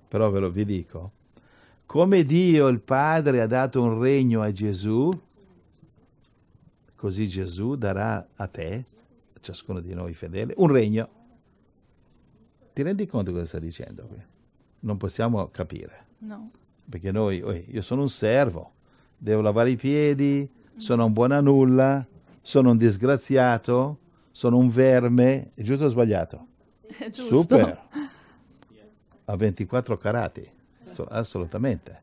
però ve lo vi dico, come Dio il Padre ha dato un regno a Gesù, così Gesù darà a te, a ciascuno di noi fedele, un regno. Ti rendi conto cosa sta dicendo qui? Non possiamo capire. No. Perché noi, io sono un servo, devo lavare i piedi, sono un buon a nulla, sono un disgraziato, sono un verme, è giusto o sbagliato? È giusto. Super. a 24 carati, assolutamente.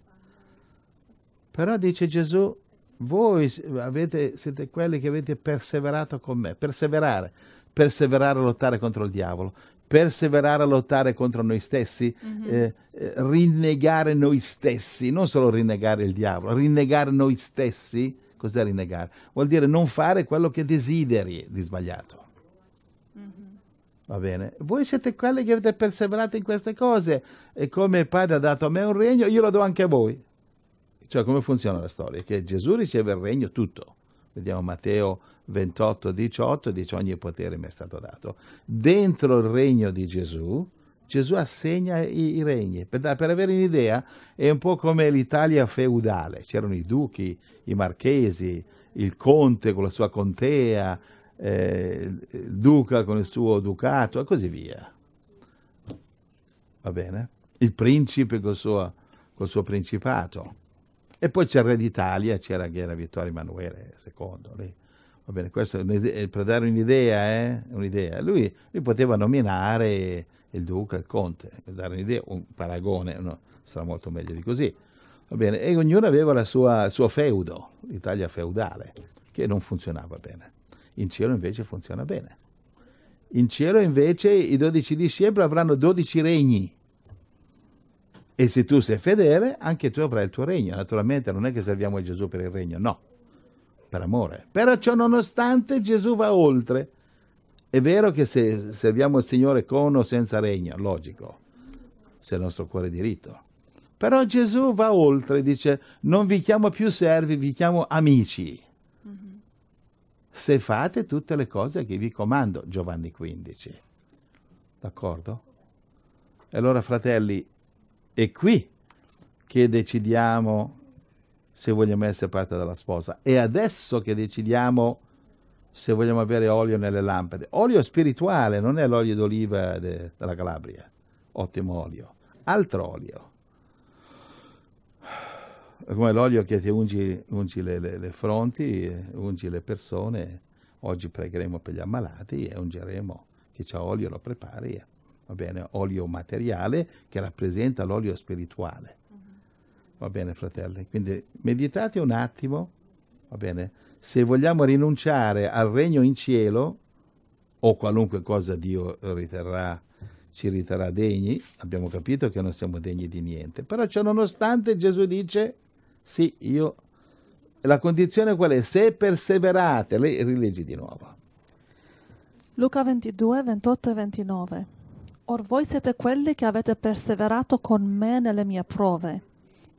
Però dice Gesù, voi avete, siete quelli che avete perseverato con me, perseverare, perseverare a lottare contro il diavolo, perseverare a lottare contro noi stessi, mm-hmm. eh, eh, rinnegare noi stessi, non solo rinnegare il diavolo, rinnegare noi stessi, cos'è rinnegare? Vuol dire non fare quello che desideri di sbagliato. Mm-hmm. Va bene? Voi siete quelli che avete perseverato in queste cose e come il Padre ha dato a me un regno, io lo do anche a voi. Cioè come funziona la storia? Che Gesù riceve il regno tutto. Vediamo Matteo 28, 18, dice ogni potere mi è stato dato. Dentro il regno di Gesù, Gesù assegna i, i regni. Per, per, avere un'idea, è un po' come l'Italia feudale. C'erano i duchi, i marchesi, il conte con la sua contea, eh, il duca con il suo ducato e così via. Va bene? Il principe col suo, col suo principato. E poi c'è il re d'Italia, c'era che era Vittorio Emanuele II. Lì. Va bene, questo è per dare un'idea, eh? un'idea. Lui, lui, poteva nominare il duca, il conte, per dare un'idea, un paragone, no? sarà molto meglio di così. Va bene, e ognuno aveva il suo feudo, l'Italia feudale, che non funzionava bene. In cielo invece funziona bene. In cielo invece i dodici discepoli avranno dodici regni e se tu sei fedele, anche tu avrai il tuo regno. Naturalmente non è che serviamo Gesù per il regno, no, per amore. Però ciò nonostante Gesù va oltre. È vero che se serviamo il Signore con o senza regno, logico, se il nostro cuore è diritto. Però Gesù va oltre, dice, non vi chiamo più servi, vi chiamo amici. Se fate tutte le cose che vi comando, Giovanni 15. D'accordo? E allora, fratelli, è qui che decidiamo se vogliamo essere parte della sposa. È adesso che decidiamo se vogliamo avere olio nelle lampade. Olio spirituale, non è l'olio d'oliva de, della Calabria. Ottimo olio. Altro olio. Come l'olio che ti ungi, ungi le, le, le, fronti, ungi le persone. Oggi pregheremo per gli ammalati e ungeremo chi ha olio, lo prepari va bene, olio materiale che rappresenta l'olio spirituale. Va bene, fratelli? Quindi meditate un attimo, va bene? Se vogliamo rinunciare al regno in cielo, o qualunque cosa Dio riterrà, ci riterrà degni, abbiamo capito che non siamo degni di niente. Però ciò nonostante Gesù dice, sì, io... La condizione qual è? Se perseverate, lei rileggi di nuovo. Luca 22, 28 e 29. Or voi siete quelli che avete perseverato con me nelle mie prove,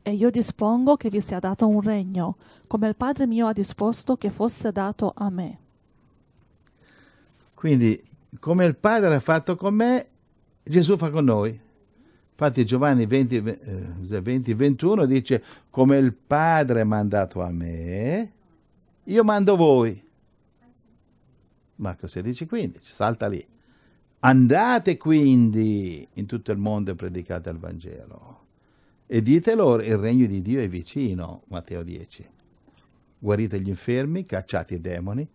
e io dispongo che vi sia dato un regno, come il Padre mio ha disposto che fosse dato a me. Quindi, come il Padre ha fatto con me, Gesù fa con noi. Infatti Giovanni 20, 20 21 dice, come il Padre ha mandato a me, io mando voi. Marco 16, 15, salta lì. Andate quindi in tutto il mondo e predicate il Vangelo. E dite loro, il regno di Dio è vicino, Matteo 10. Guarite gli infermi, cacciate i demoni,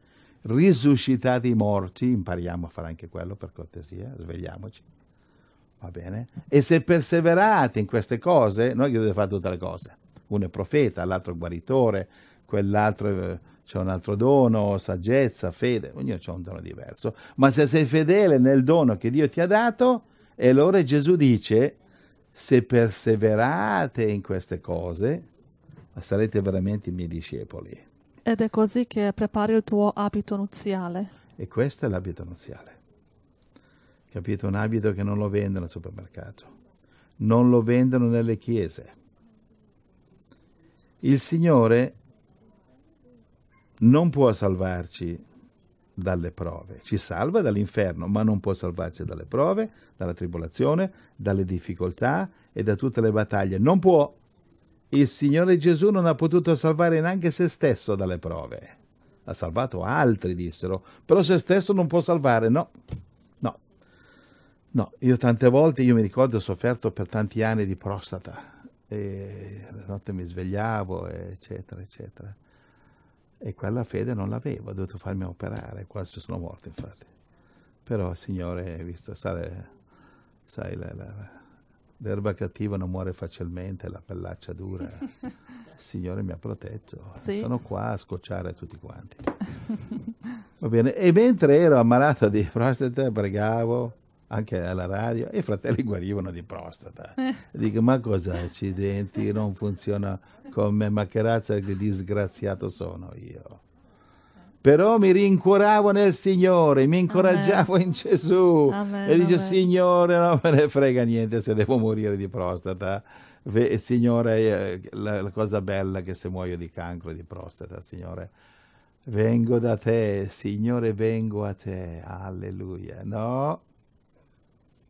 risuscitate i morti, impariamo a fare anche quello per cortesia, svegliamoci. Va bene? E se perseverate in queste cose, noi dovete fare tutte le cose. Uno è profeta, l'altro è guaritore, quell'altro c'è un altro dono, saggezza, fede, ognuno ha un dono diverso, ma se sei fedele nel dono che Dio ti ha dato, e allora Gesù dice, se perseverate in queste cose, sarete veramente i miei discepoli. Ed è così che prepari il tuo abito nuziale. E questo è l'abito nuziale. Capito? Un abito che non lo vendono al supermercato, non lo vendono nelle chiese. Il Signore non può salvarci dalle prove, ci salva dall'inferno, ma non può salvarci dalle prove, dalla tribolazione, dalle difficoltà e da tutte le battaglie. Non può. Il Signore Gesù non ha potuto salvare neanche se stesso dalle prove. Ha salvato altri, dissero, però se stesso non può salvare, no. No. No, io tante volte, io mi ricordo, ho sofferto per tanti anni di prostata e la notte mi svegliavo, eccetera, eccetera e quella fede non l'avevo, ho dovuto farmi operare, quasi sono morto infatti. Però il Signore, visto, sai, sai la, la, L'erba cattiva non muore facilmente, la pellaccia dura. Il Signore mi ha protetto. Sì. Sono qua a scocciare tutti quanti. Va bene. E mentre ero ammalato di prostata, pregavo anche alla radio e i fratelli guarivano di prostata. Dico, ma cosa accidenti, non funziona con me, ma che disgraziato sono io. Però mi rincuoravo nel Signore, mi incoraggiavo in Gesù Amen, e dice, amen. Signore, non me ne frega niente se devo morire di prostata. Signore, eh, la, la cosa bella è che se muoio di cancro di prostata, Signore, vengo da te, Signore, vengo a te. Alleluia. No,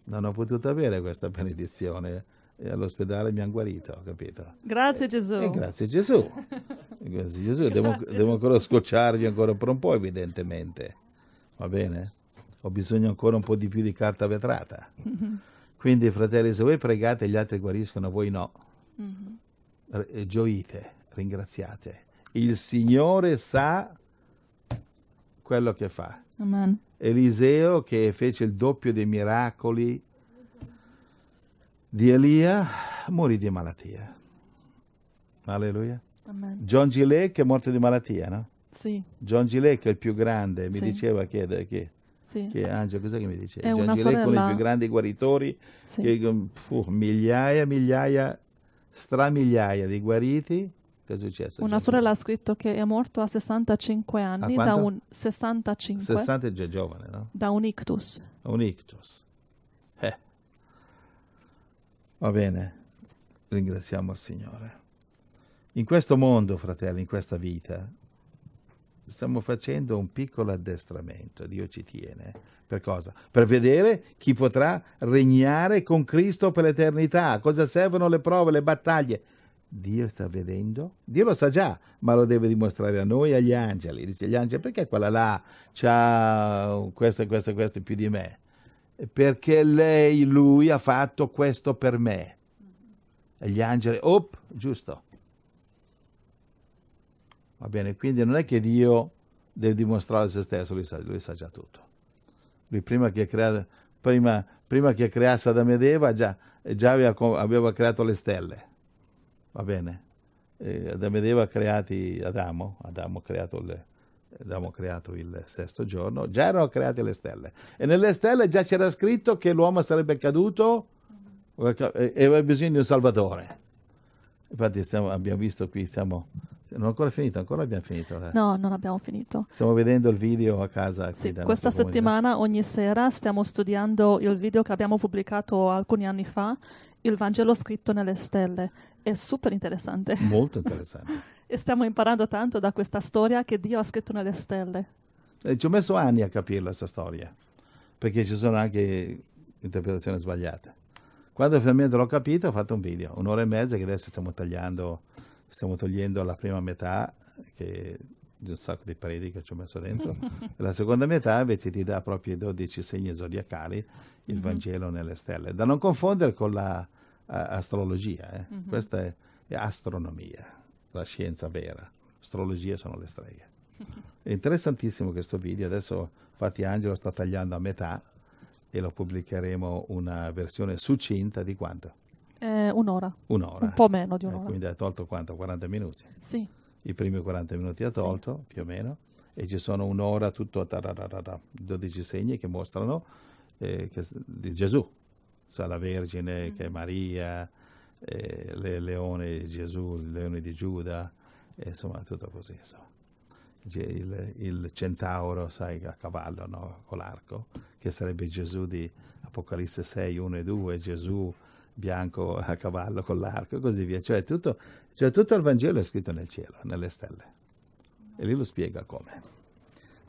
non ho potuto avere questa benedizione. E all'ospedale mi hanno guarito, capito? Grazie Gesù. E grazie Gesù. Grazie Gesù. Devo, Grazie, devo Gesù. ancora scocciarvi ancora per un po', evidentemente. Va bene? Ho bisogno ancora un po' di più di carta vetrata. Quindi, fratelli, se voi pregate gli altri guariscono, voi no. Mhm. R- eh, gioite, ringraziate. Il Signore sa quello che fa. Amen. Eliseo che fece il doppio dei miracoli di Elia morì di malattia. Alleluia. Amen. John Gillet che è morto di malattia, no? Sì, John Gillet che è il più grande, mi Sì. diceva che, che, sì, che Angelo, cos'è che mi diceva? È John Gillet, uno dei sorella- più grandi guaritori, sì. che, puh, migliaia, migliaia, stramigliaia di guariti. Che è successo? Una sorella ha scritto che è morto a 65 anni da quanto? un 65 Gillet? 60 è già giovane, no? da un ictus. Un ictus. Eh. Va bene, ringraziamo il Signore. In questo mondo, fratelli, in questa vita, stiamo facendo un piccolo addestramento, Dio ci tiene. Per cosa? Per vedere chi potrà regnare con Cristo per l'eternità. Cosa servono le prove, le battaglie? Dio sta vedendo? Dio lo sa già, ma lo deve dimostrare a noi e agli angeli. Dice agli angeli, perché quella là ha questo questo questo più di me? Perché lei, lui ha fatto questo per me. E gli angeli, op, giusto. Va bene, quindi non è che Dio deve dimostrare a se stesso, lui sa, lui sa già tutto. Lui prima che, crea, prima, prima che creasse Adamo ed Eva già, già aveva, aveva creato le stelle. Va bene? Eh, Adamo ed Eva creati Adamo, Adamo ha creato, le- Ha creato il sesto giorno, già erano create le stelle. E nelle stelle già c'era scritto che l'uomo sarebbe caduto e aveva bisogno di un salvatore. Infatti stiamo- abbiamo visto qui, stiamo... Non ancora finito, ancora abbiamo finito. eh. No, non abbiamo finito. Stiamo vedendo il video a casa. Sì, questa settimana ogni sera stiamo studiando il video che abbiamo pubblicato alcuni anni fa, il Vangelo scritto nelle stelle. È super interessante Molto interessante. e stiamo imparando tanto da questa storia che Dio ha scritto nelle stelle. E ci ho messo anni a capire questa storia, perché ci sono anche interpretazioni sbagliate. Quando finalmente l'ho capito ho fatto un video, un'ora e mezza che adesso stiamo tagliando, stiamo togliendo la prima metà, che di un sacco di prediche ci ho messo dentro, e la seconda metà invece ti dà proprio i 12 segni zodiacali, il Vangelo nelle stelle, da non confondere con la a- astrologia, eh. questa è, è astronomia, la scienza vera, astrologia sono le streghe. È interessantissimo questo video, adesso infatti Angelo sta tagliando a metà e lo pubblicheremo una versione succinta di quanto? È un'ora, Un'ora. un po' meno di Eh, un'ora. quindi ha tolto quanto? 40 minuti. Sì, I primi 40 minuti ha tolto, sì. più o meno, e ci sono un'ora tutto, tarararara, 12 segni che mostrano eh, che, di Gesù, cioè la Vergine, Mm. che è Maria, eh, le leone di Gesù, il leone di Giuda, e insomma tutto così. insomma. Ge- Il, il centauro, sai, a cavallo, no? con l'arco, che sarebbe Gesù di Apocalisse 6, 1 e 2, Gesù bianco a cavallo con l'arco e così via. Cioè tutto, cioè tutto il Vangelo è scritto nel cielo, nelle stelle. E lì lo spiega come.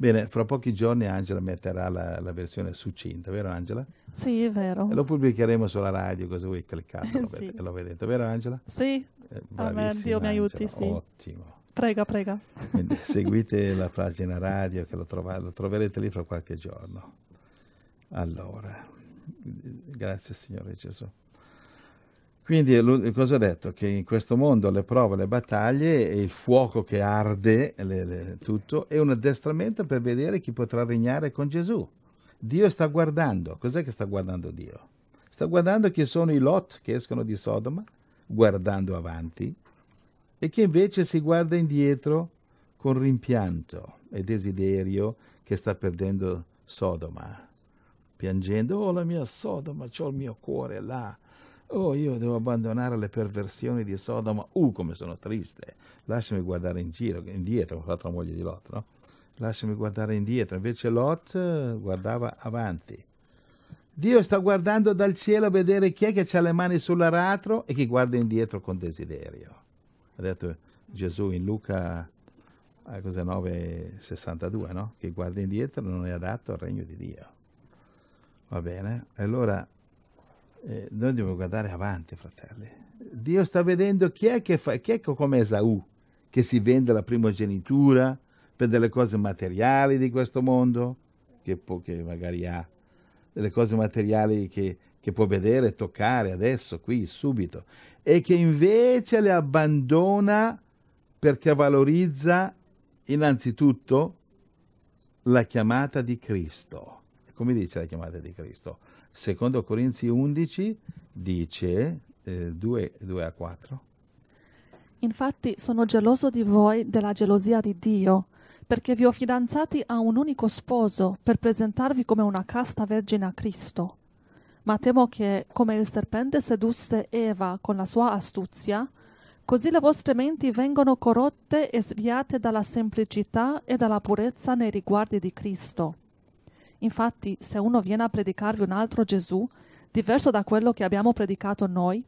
Bene, fra pochi giorni Angela metterà la, la versione succinta, vero Angela? sì, è vero. E lo pubblicheremo sulla radio, così voi cliccate e lo Sì. vedete, lo vedete, vero Angela? Sì, Eh, Amen, Dio mi aiuti, Angela, sì. Ottimo. prega, prega. Quindi seguite la pagina radio che lo, trova- lo troverete lì fra qualche giorno. Allora, grazie Signore Gesù. Quindi cosa ho detto? Che in questo mondo le prove, le battaglie il fuoco che arde, le- le- tutto, è un addestramento per vedere chi potrà regnare con Gesù. Dio sta guardando. Cos'è che sta guardando Dio? Sta guardando chi sono i Lot che escono di Sodoma, guardando avanti, e che invece si guarda indietro con rimpianto e desiderio che sta perdendo Sodoma, piangendo, oh la mia Sodoma, c'ho il mio cuore là, oh io devo abbandonare le perversioni di Sodoma, uh come sono triste, lasciami guardare in giro, indietro, ho fatto la moglie di Lot, no? Lasciami guardare indietro, invece Lot eh, guardava avanti. Dio sta guardando dal cielo a vedere chi è che ha le mani sull'aratro e chi guarda indietro con desiderio. Ha detto Gesù in Luca eh, 9,62, no? Chi guarda indietro non è adatto al regno di Dio. Va bene? Allora eh, noi dobbiamo guardare avanti, fratelli. Dio sta vedendo chi è che fa, chi è come Esaù, che si vende la primogenitura per delle cose materiali di questo mondo, che, può, che magari ha delle cose materiali che, che può vedere, toccare adesso, qui, subito, e che invece le abbandona perché valorizza innanzitutto la chiamata di Cristo come dice la chiamata di Cristo? Secondo Corinzi 11 dice eh, 2, 2 a 4. Infatti sono geloso di voi della gelosia di Dio, perché vi ho fidanzati a un unico sposo per presentarvi come una casta vergine a Cristo. Ma temo che, come il serpente sedusse Eva con la sua astuzia, così le vostre menti vengono corrotte e sviate dalla semplicità e dalla purezza nei riguardi di Cristo. Infatti, se uno viene a predicarvi un altro Gesù, diverso da quello che abbiamo predicato noi,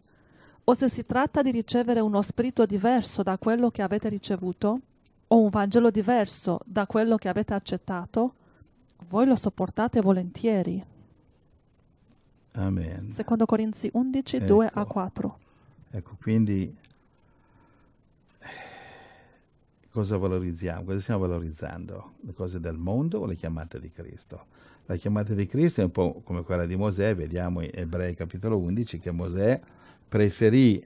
o se si tratta di ricevere uno spirito diverso da quello che avete ricevuto, o un Vangelo diverso da quello che avete accettato, voi lo sopportate volentieri. Amen. Secondo Corinzi 11, ecco, 2 a 4. Ecco, quindi cosa valorizziamo? Cosa stiamo valorizzando? Le cose del mondo o le chiamate di Cristo? La chiamata di Cristo è un po' come quella di Mosè, vediamo in Ebrei capitolo 11 che Mosè preferì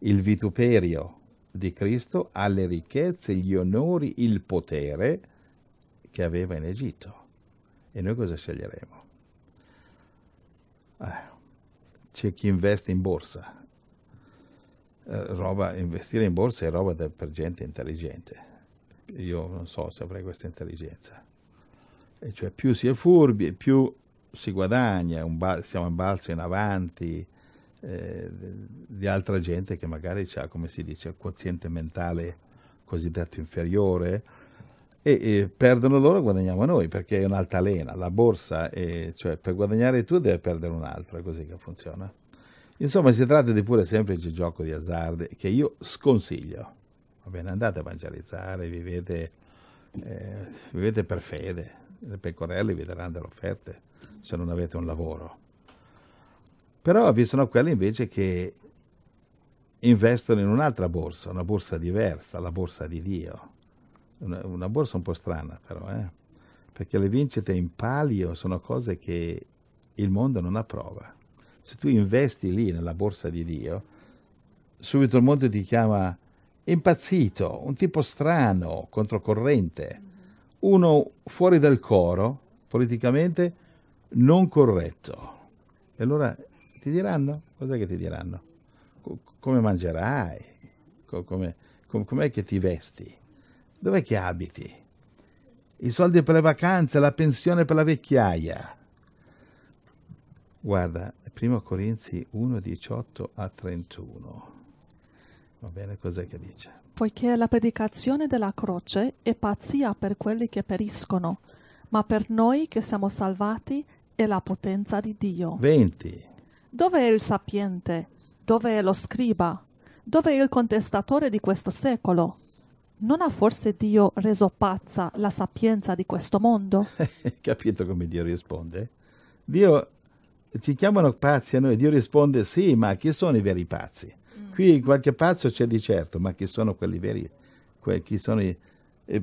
il vituperio di Cristo alle ricchezze, gli onori, il potere che aveva in Egitto. E noi cosa sceglieremo? Ah, c'è chi investe in borsa. Eh, roba, investire in borsa è roba da, per gente intelligente. Io non so se avrei questa intelligenza e cioè più si è furbi, più si guadagna, bal- siamo in balzo in avanti eh, di altra gente che magari ha, come si dice, il quoziente mentale cosiddetto inferiore e, e, perdono loro guadagniamo noi perché è un'altalena, la borsa, è, cioè per guadagnare tu deve perdere un altro, è così che funziona. Insomma si tratta di pure semplice gioco di azzardo che io sconsiglio. Va bene, andate a evangelizzare, vivete, eh, vivete per fede, le pecorelle vi daranno delle offerte se non avete un lavoro. Però vi sono quelli invece che investono in un'altra borsa, una borsa diversa, la borsa di Dio. Una, una borsa un po' strana però, eh? perché le vincite in palio sono cose che il mondo non approva. Se tu investi lì nella borsa di Dio, subito il mondo ti chiama impazzito, un tipo strano, controcorrente uno fuori dal coro, politicamente non corretto. E allora ti diranno? Cos'è che ti diranno? come mangerai? come, com- com'è che ti vesti? Dov'è che abiti? I soldi per le vacanze, la pensione per la vecchiaia. Guarda, 1 Corinzi 1, 18 a 31. Va bene, cos'è che dice? Poiché la predicazione della croce è pazzia per quelli che periscono, ma per noi che siamo salvati è la potenza di Dio. 20. Dove è il sapiente? Dove è lo scriba? Dove è il contestatore di questo secolo? Non ha forse Dio reso pazza la sapienza di questo mondo? Capito come Dio risponde? Dio ci chiamano pazzi a noi, Dio risponde sì, ma chi sono i veri pazzi? Qui qualche pazzo c'è di certo, ma chi sono quelli veri? Que- chi sono i, eh,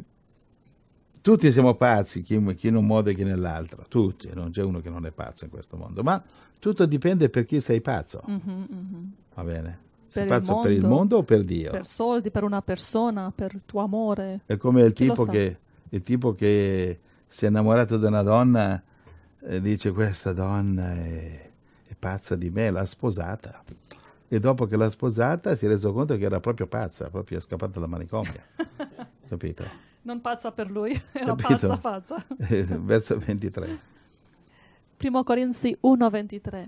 tutti siamo pazzi, chi, chi, in un modo e chi nell'altro, tutti, non c'è uno che non è pazzo in questo mondo, ma tutto dipende per chi sei pazzo. Mm-hmm, mm-hmm. Va bene? Sei per pazzo il per il mondo o per Dio? Per soldi, per una persona, per il tuo amore. È come il tipo, che, il tipo che si è innamorato di una donna dice questa donna è pazza di me, l'ha sposata. E dopo che l'ha sposata si è reso conto che era proprio pazza, proprio è scappata dalla manicomio. Capito? Non pazza per lui, era Capito? pazza pazza. Verso 23. Primo Corinzi 1:23.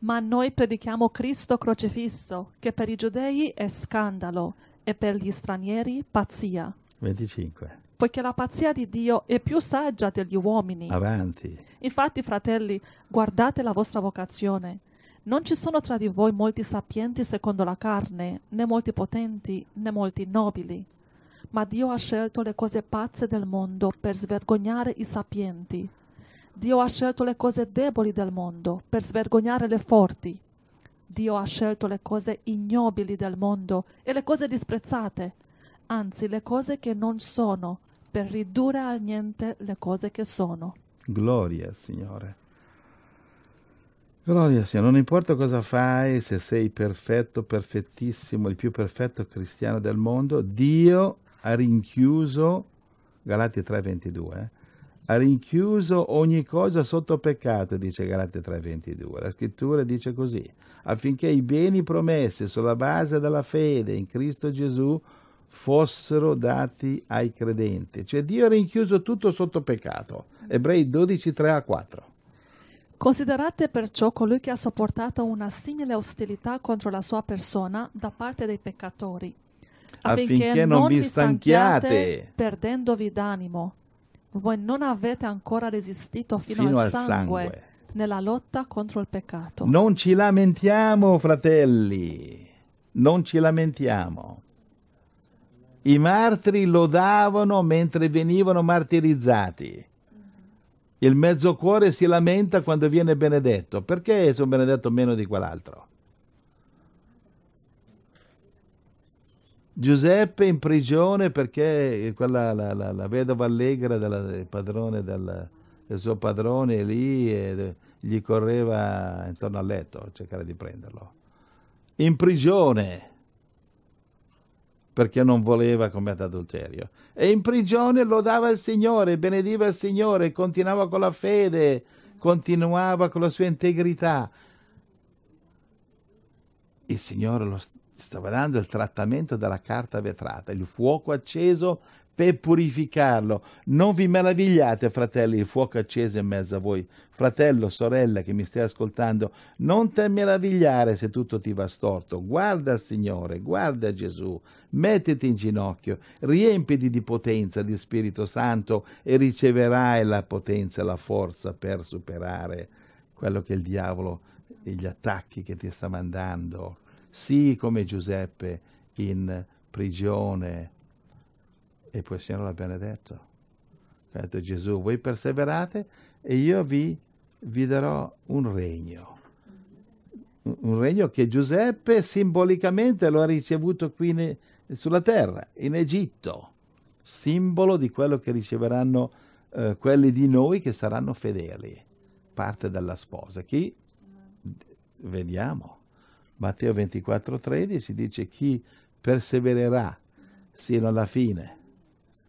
Ma noi predichiamo Cristo crocifisso, che per i giudei è scandalo e per gli stranieri pazzia, 25. Poiché la pazzia di Dio è più saggia degli uomini. Avanti. Infatti, fratelli, guardate la vostra vocazione. Non ci sono tra di voi molti sapienti secondo la carne, né molti potenti, né molti nobili. Ma Dio ha scelto le cose pazze del mondo per svergognare i sapienti. Dio ha scelto le cose deboli del mondo per svergognare le forti. Dio ha scelto le cose ignobili del mondo e le cose disprezzate, anzi le cose che non sono, per ridurre al niente le cose che sono. Gloria al Signore. Gloria al Signore. Non importa cosa fai, se sei perfetto, perfettissimo, il più perfetto cristiano del mondo, Dio ha rinchiuso, Galati 3:22, eh, ha rinchiuso ogni cosa sotto peccato, dice Galati 3:22. La scrittura dice così, affinché i beni promessi sulla base della fede in Cristo Gesù fossero dati ai credenti. Cioè Dio ha rinchiuso tutto sotto peccato. Ebrei 12, 3 a 4. Considerate perciò colui che ha sopportato una simile ostilità contro la sua persona da parte dei peccatori, Affinché non vi stanchiate. perdendovi d'animo. Voi non avete ancora resistito fino, Fino al, al sangue, sangue. nella lotta contro il peccato. Non ci lamentiamo, fratelli, non ci lamentiamo. I martiri lodavano mentre venivano martirizzati. Il mezzocuore si lamenta quando viene benedetto. Perché sono benedetto meno di quell'altro? Giuseppe in prigione perché quella, la, la- la vedova allegra del, padrone del, del suo padrone lì e gli correva intorno al letto a cercare di prenderlo. In prigione perché non voleva commettere adulterio. E in prigione lodava il Signore, benediva il Signore, continuava con la fede, continuava con la sua integrità. Il Signore lo st- stava dando il trattamento della carta vetrata, il fuoco acceso per purificarlo. Non vi meravigliate, fratelli, il fuoco acceso in mezzo a voi. Fratello, sorella che mi stai ascoltando, non ti meravigliare se tutto ti va storto. Guarda il Signore, guarda Gesù, mettiti in ginocchio, riempiti di potenza di Spirito Santo e riceverai la potenza la forza per superare quello che il diavolo e gli attacchi che ti sta mandando. Sii come Giuseppe in prigione. E poi il Signore l'ha benedetto. Ha detto Gesù, voi perseverate e io vi, vi darò un regno. Un regno che Giuseppe simbolicamente lo ha ricevuto qui ne- sulla terra, in Egitto, simbolo di quello che riceveranno eh, quelli di noi che saranno fedeli, parte della sposa. Chi? Vediamo. Matteo 24, 13 dice chi persevererà sino alla fine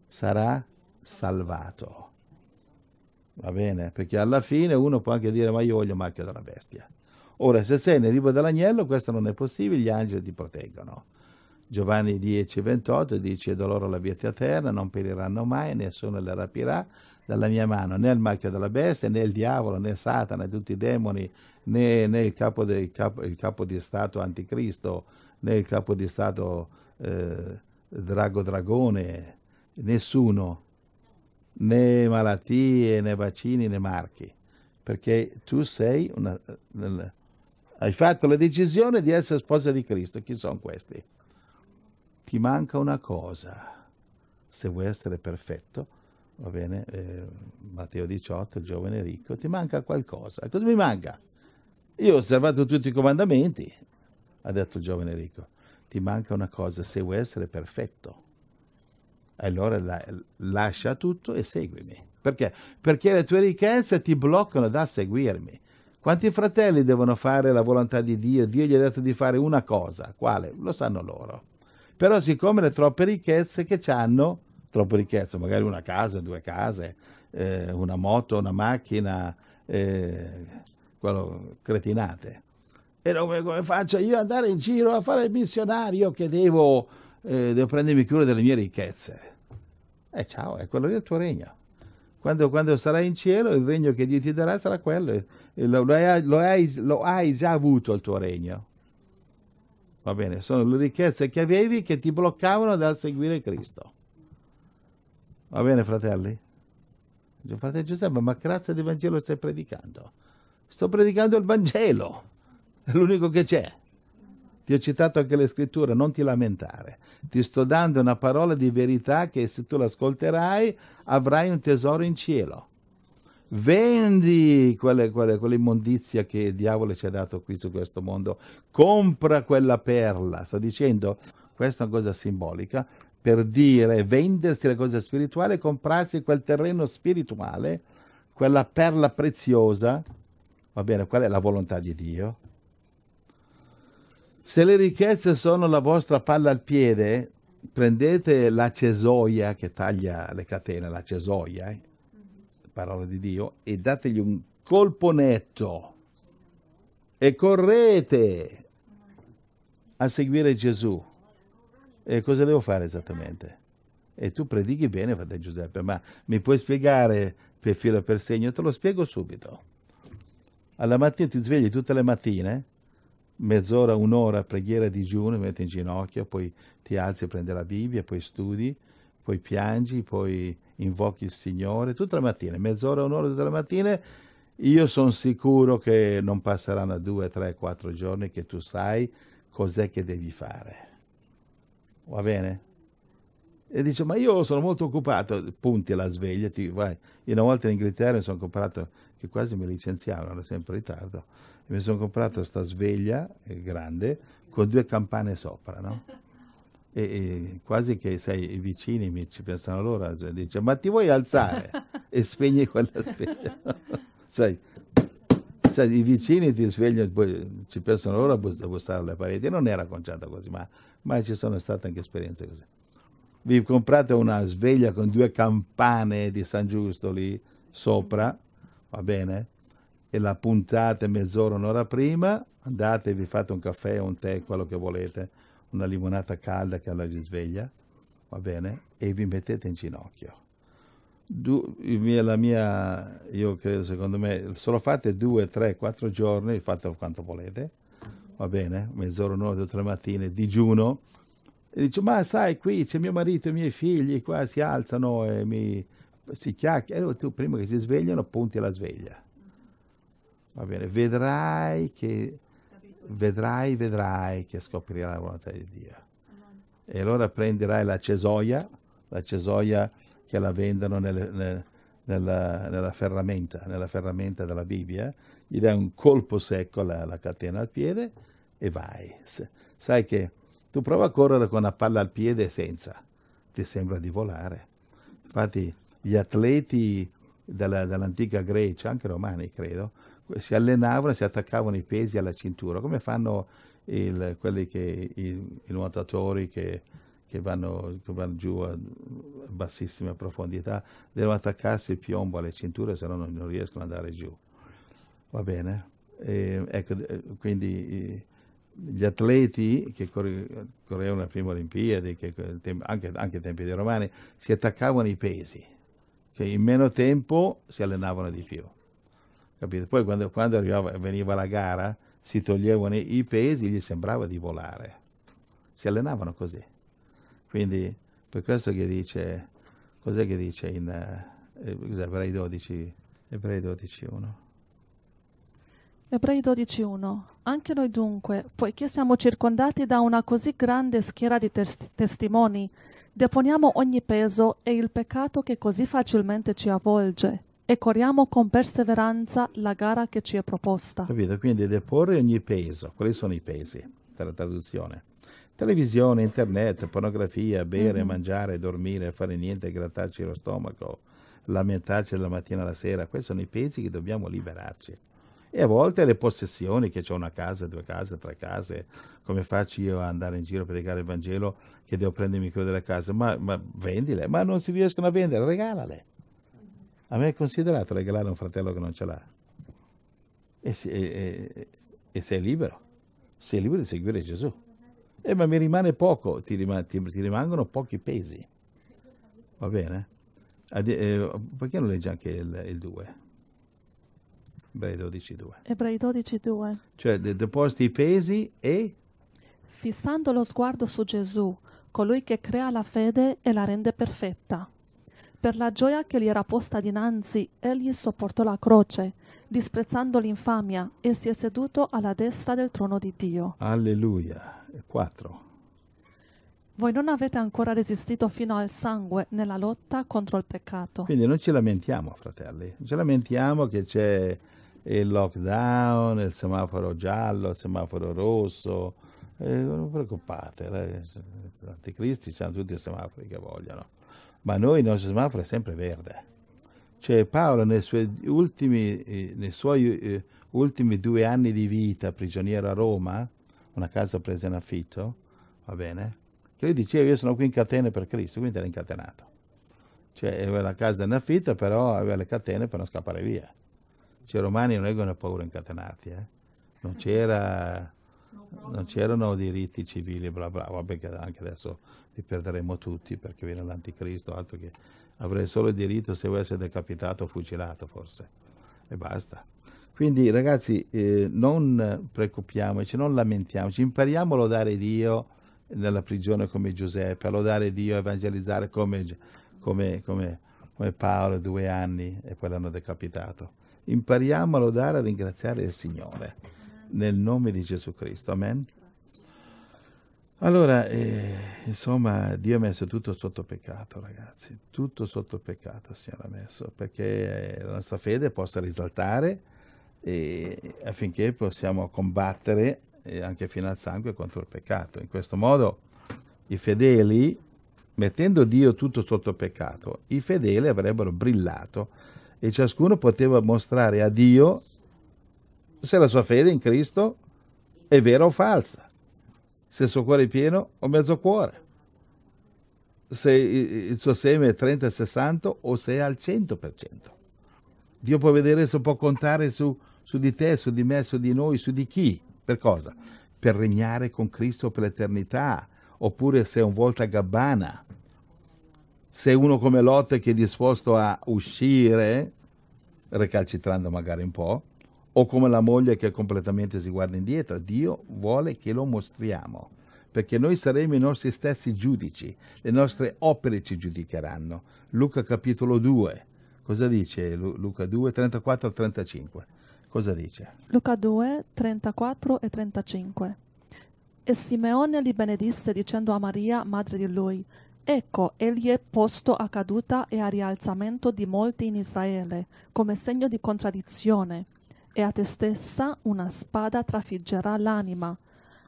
sarà salvato. Va bene? Perché alla fine uno può anche dire ma io voglio marchio della bestia. Ora, se sei nel libro dell'agnello, questo non è possibile, gli angeli ti proteggono. Giovanni 10, 28 dice, do loro la vita eterna, non periranno mai, nessuno le rapirà dalla mia mano, né il marchio della bestia, né il diavolo, né Satana, né tutti i demoni, né, né il, capo de- il capo- il capo di Stato anticristo, né il capo di Stato eh, Drago Dragone, nessuno, né malattie, né vaccini, né marchi, perché tu sei una, hai fatto la decisione di essere sposa di Cristo. Chi sono questi? Ti manca una cosa. Se vuoi essere perfetto, va bene, eh, Matteo 18, il giovane ricco, ti manca qualcosa. Cosa mi manca? Io ho osservato tutti i comandamenti, ha detto il giovane ricco. Ti manca una cosa, se vuoi essere perfetto. Allora la- lascia tutto e seguimi. Perché? Perché le tue ricchezze ti bloccano da seguirmi. Quanti fratelli devono fare la volontà di Dio? Dio gli ha detto di fare una cosa. Quale? Lo sanno loro. Però siccome le troppe ricchezze che hanno, troppe ricchezze, magari una casa, due case, eh, una moto, una macchina, eh, quello cretinate. E come, come faccio io ad andare in giro a fare il missionario che devo, eh, devo prendermi cura delle mie ricchezze? Eh, ciao, è quello lì il tuo regno. Quando, quando, sarai in cielo, il regno che Dio ti darà sarà quello. Lo, lo, hai, lo, hai, lo hai già avuto il tuo regno. Va bene, sono le ricchezze che avevi che ti bloccavano dal seguire Cristo. Va bene, fratelli? Fratello Giuseppe, ma grazie del Vangelo stai predicando? Sto predicando il Vangelo, è l'unico che c'è. Ti ho citato anche le scritture, non ti lamentare. Ti sto dando una parola di verità che se tu l'ascolterai avrai un tesoro in cielo. Vendi quelle, quelle, quell'immondizia che il diavolo ci ha dato qui su questo mondo. Compra quella perla. Sto dicendo, questa è una cosa simbolica, per dire vendersi le cose spirituali comprarsi quel terreno spirituale, quella perla preziosa. Va bene, qual è la volontà di Dio? Se le ricchezze sono la vostra palla al piede, prendete la cesoia che taglia le catene, la cesoia, eh? parola di Dio, e dategli un colpo netto e correte a seguire Gesù. E cosa devo fare esattamente? E tu predichi bene, fratello Giuseppe, ma mi puoi spiegare per filo e per segno? Te lo spiego subito. Alla mattina ti svegli tutte le mattine mezz'ora, un'ora preghiera digiuno, metti in ginocchio, poi ti alzi e prendi la Bibbia, poi studi, poi piangi, poi invochi il Signore, tutte le mattine, mezz'ora, un'ora tutte le mattine. Io sono sicuro che non passeranno due, tre, quattro giorni che tu sai cos'è che devi fare. Va bene? E dice, ma io sono molto occupato, punti alla sveglia, ti vai. Io una volta in Inghilterra mi sono comprato, che quasi mi licenziavano, ero sempre in ritardo, mi sono comprato questa sveglia grande con due campane sopra, no? E, e, quasi che sai, i vicini mi ci pensano loro, cioè, dice ma ti vuoi alzare? E spegni quella sveglia. Sai, sai, i vicini ti svegliano poi ci pensano loro a bussare alle pareti. Non era conciato così ma, ma ci sono state anche esperienze così. Vi comprate una sveglia con due campane di San Giusto lì sopra va bene e la puntate mezz'ora, un'ora prima, andate, vi fate un caffè, un tè, quello che volete, una limonata calda che alla vi sveglia, va bene, e vi mettete in ginocchio. Du, la mia, io credo, secondo me, se lo fate due, tre, quattro giorni, fate quanto volete, va bene, mezz'ora, un'ora, due, tre mattine, digiuno, e dice, ma sai, qui c'è mio marito e i miei figli, qua si alzano e mi, si chiacchierano, e tu prima che si svegliano punti la sveglia Va bene, vedrai che, vedrai, vedrai che scoprirai la volontà di Dio. E allora prenderai la cesoia, la cesoia che la vendono nelle, nelle, nella, nella, ferramenta, nella ferramenta della Bibbia, gli dai un colpo secco alla, alla catena al piede e vai. Sai che tu prova a correre con una palla al piede senza, ti sembra di volare. Infatti gli atleti della, dell'antica Grecia, anche romani credo, si allenavano e si attaccavano i pesi alla cintura, come fanno il, quelli che, i, i nuotatori che, che, vanno, che, vanno, giù a bassissime profondità, devono attaccarsi il piombo alle cinture, se no non, non riescono ad andare giù. Va bene? E, ecco, quindi gli atleti che correvano le prime Olimpiadi, che, anche, anche ai tempi dei Romani, si attaccavano i pesi, che in meno tempo si allenavano di più. Capite? Poi quando, quando arrivava, veniva la gara si toglievano i pesi, gli sembrava di volare. Si allenavano così. Quindi per questo che dice, cos'è che dice in eh, Ebrei 12, Ebrei 12, 1? Ebrei 12.1 Anche noi dunque, poiché siamo circondati da una così grande schiera di tes- testimoni, deponiamo ogni peso e il peccato che così facilmente ci avvolge e corriamo con perseveranza la gara che ci è proposta. Capito? Quindi deporre ogni peso. Quali sono i pesi della traduzione? Televisione, internet, pornografia, bere, mm-hmm. mangiare, dormire, fare niente, grattarci lo stomaco, lamentarci dalla mattina alla sera. Questi sono i pesi che dobbiamo liberarci. E a volte le possessioni, che ho una casa, due case, tre case, come faccio io ad andare in giro a predicare il Vangelo che devo prendermi cura delle case? Ma, ma vendile, ma non si riescono a vendere, regalale. A me è considerato regalare un fratello che non ce l'ha. e, si- e- e- sei libero. Sei libero di seguire Gesù. Eh, ma mi rimane poco, ti, rima- ti- ti rimangono pochi pesi. Va bene? Adi- eh, perché non leggi anche il, 2? Ebrei 12, 2. Ebrei 12, 2. Cioè, de- depositi i pesi e Fissando lo sguardo su Gesù, colui che crea la fede e la rende perfetta. Per la gioia che gli era posta dinanzi, egli sopportò la croce, disprezzando l'infamia, e si è seduto alla destra del trono di Dio. alleluia. 4. Voi non avete ancora resistito fino al sangue nella lotta contro il peccato. Quindi non ci lamentiamo, fratelli. Non ci lamentiamo che c'è il lockdown, il semaforo giallo, il semaforo rosso. Eh, non preoccupate, dai, gli anticristi hanno tutti i semafori che vogliono. Ma noi il nostro semaforo è sempre verde. Cioè Paolo nei suoi ultimi, eh, nei suoi, eh, ultimi due anni di vita prigioniero a Roma, una casa presa in affitto, va bene? Che lui diceva io sono qui in catene per Cristo, quindi era incatenato. Cioè aveva la casa in affitto, però aveva le catene per non scappare via. Cioè i romani non avevano paura di incatenarti, eh? Non c'era non c'erano diritti civili, bla bla, vabbè che anche adesso li perderemo tutti perché viene l'anticristo, altro che avrei solo il diritto se vuoi essere decapitato o fucilato forse, e basta. Quindi ragazzi eh, non preoccupiamoci, non lamentiamoci, impariamo a lodare Dio nella prigione come Giuseppe, a lodare Dio, a evangelizzare come, come, come, come Paolo due anni e poi l'hanno decapitato. Impariamo a lodare e a ringraziare il Signore nel nome di Gesù Cristo. Amen. Allora, eh, insomma, Dio ha messo tutto sotto peccato, ragazzi, tutto sotto peccato Signore ha messo, perché la nostra fede possa risaltare affinché possiamo combattere eh, anche fino al sangue contro il peccato. In questo modo i fedeli, mettendo Dio tutto sotto peccato, i fedeli avrebbero brillato e ciascuno poteva mostrare a Dio se la sua fede in Cristo è vera o falsa, se il suo cuore è pieno o mezzo cuore, se il suo seme è 30-60 o se è al 100%. Dio può vedere se può contare su, su di te, su di me, su di noi, su di chi. Per cosa? Per regnare con Cristo per l'eternità, oppure se è un volta gabbana. Se è uno come Lot che è disposto a uscire, recalcitrando magari un po', o come la moglie che completamente si guarda indietro. Dio vuole che lo mostriamo, perché noi saremo i nostri stessi giudici, le nostre opere ci giudicheranno. Luca capitolo 2, cosa dice Luca 2, 34 35? Cosa dice? Luca 2, 34 e 35. E Simeone li benedisse dicendo a Maria, madre di lui, Ecco, egli è posto a caduta e a rialzamento di molti in Israele, come segno di contraddizione e a te stessa una spada trafiggerà l'anima,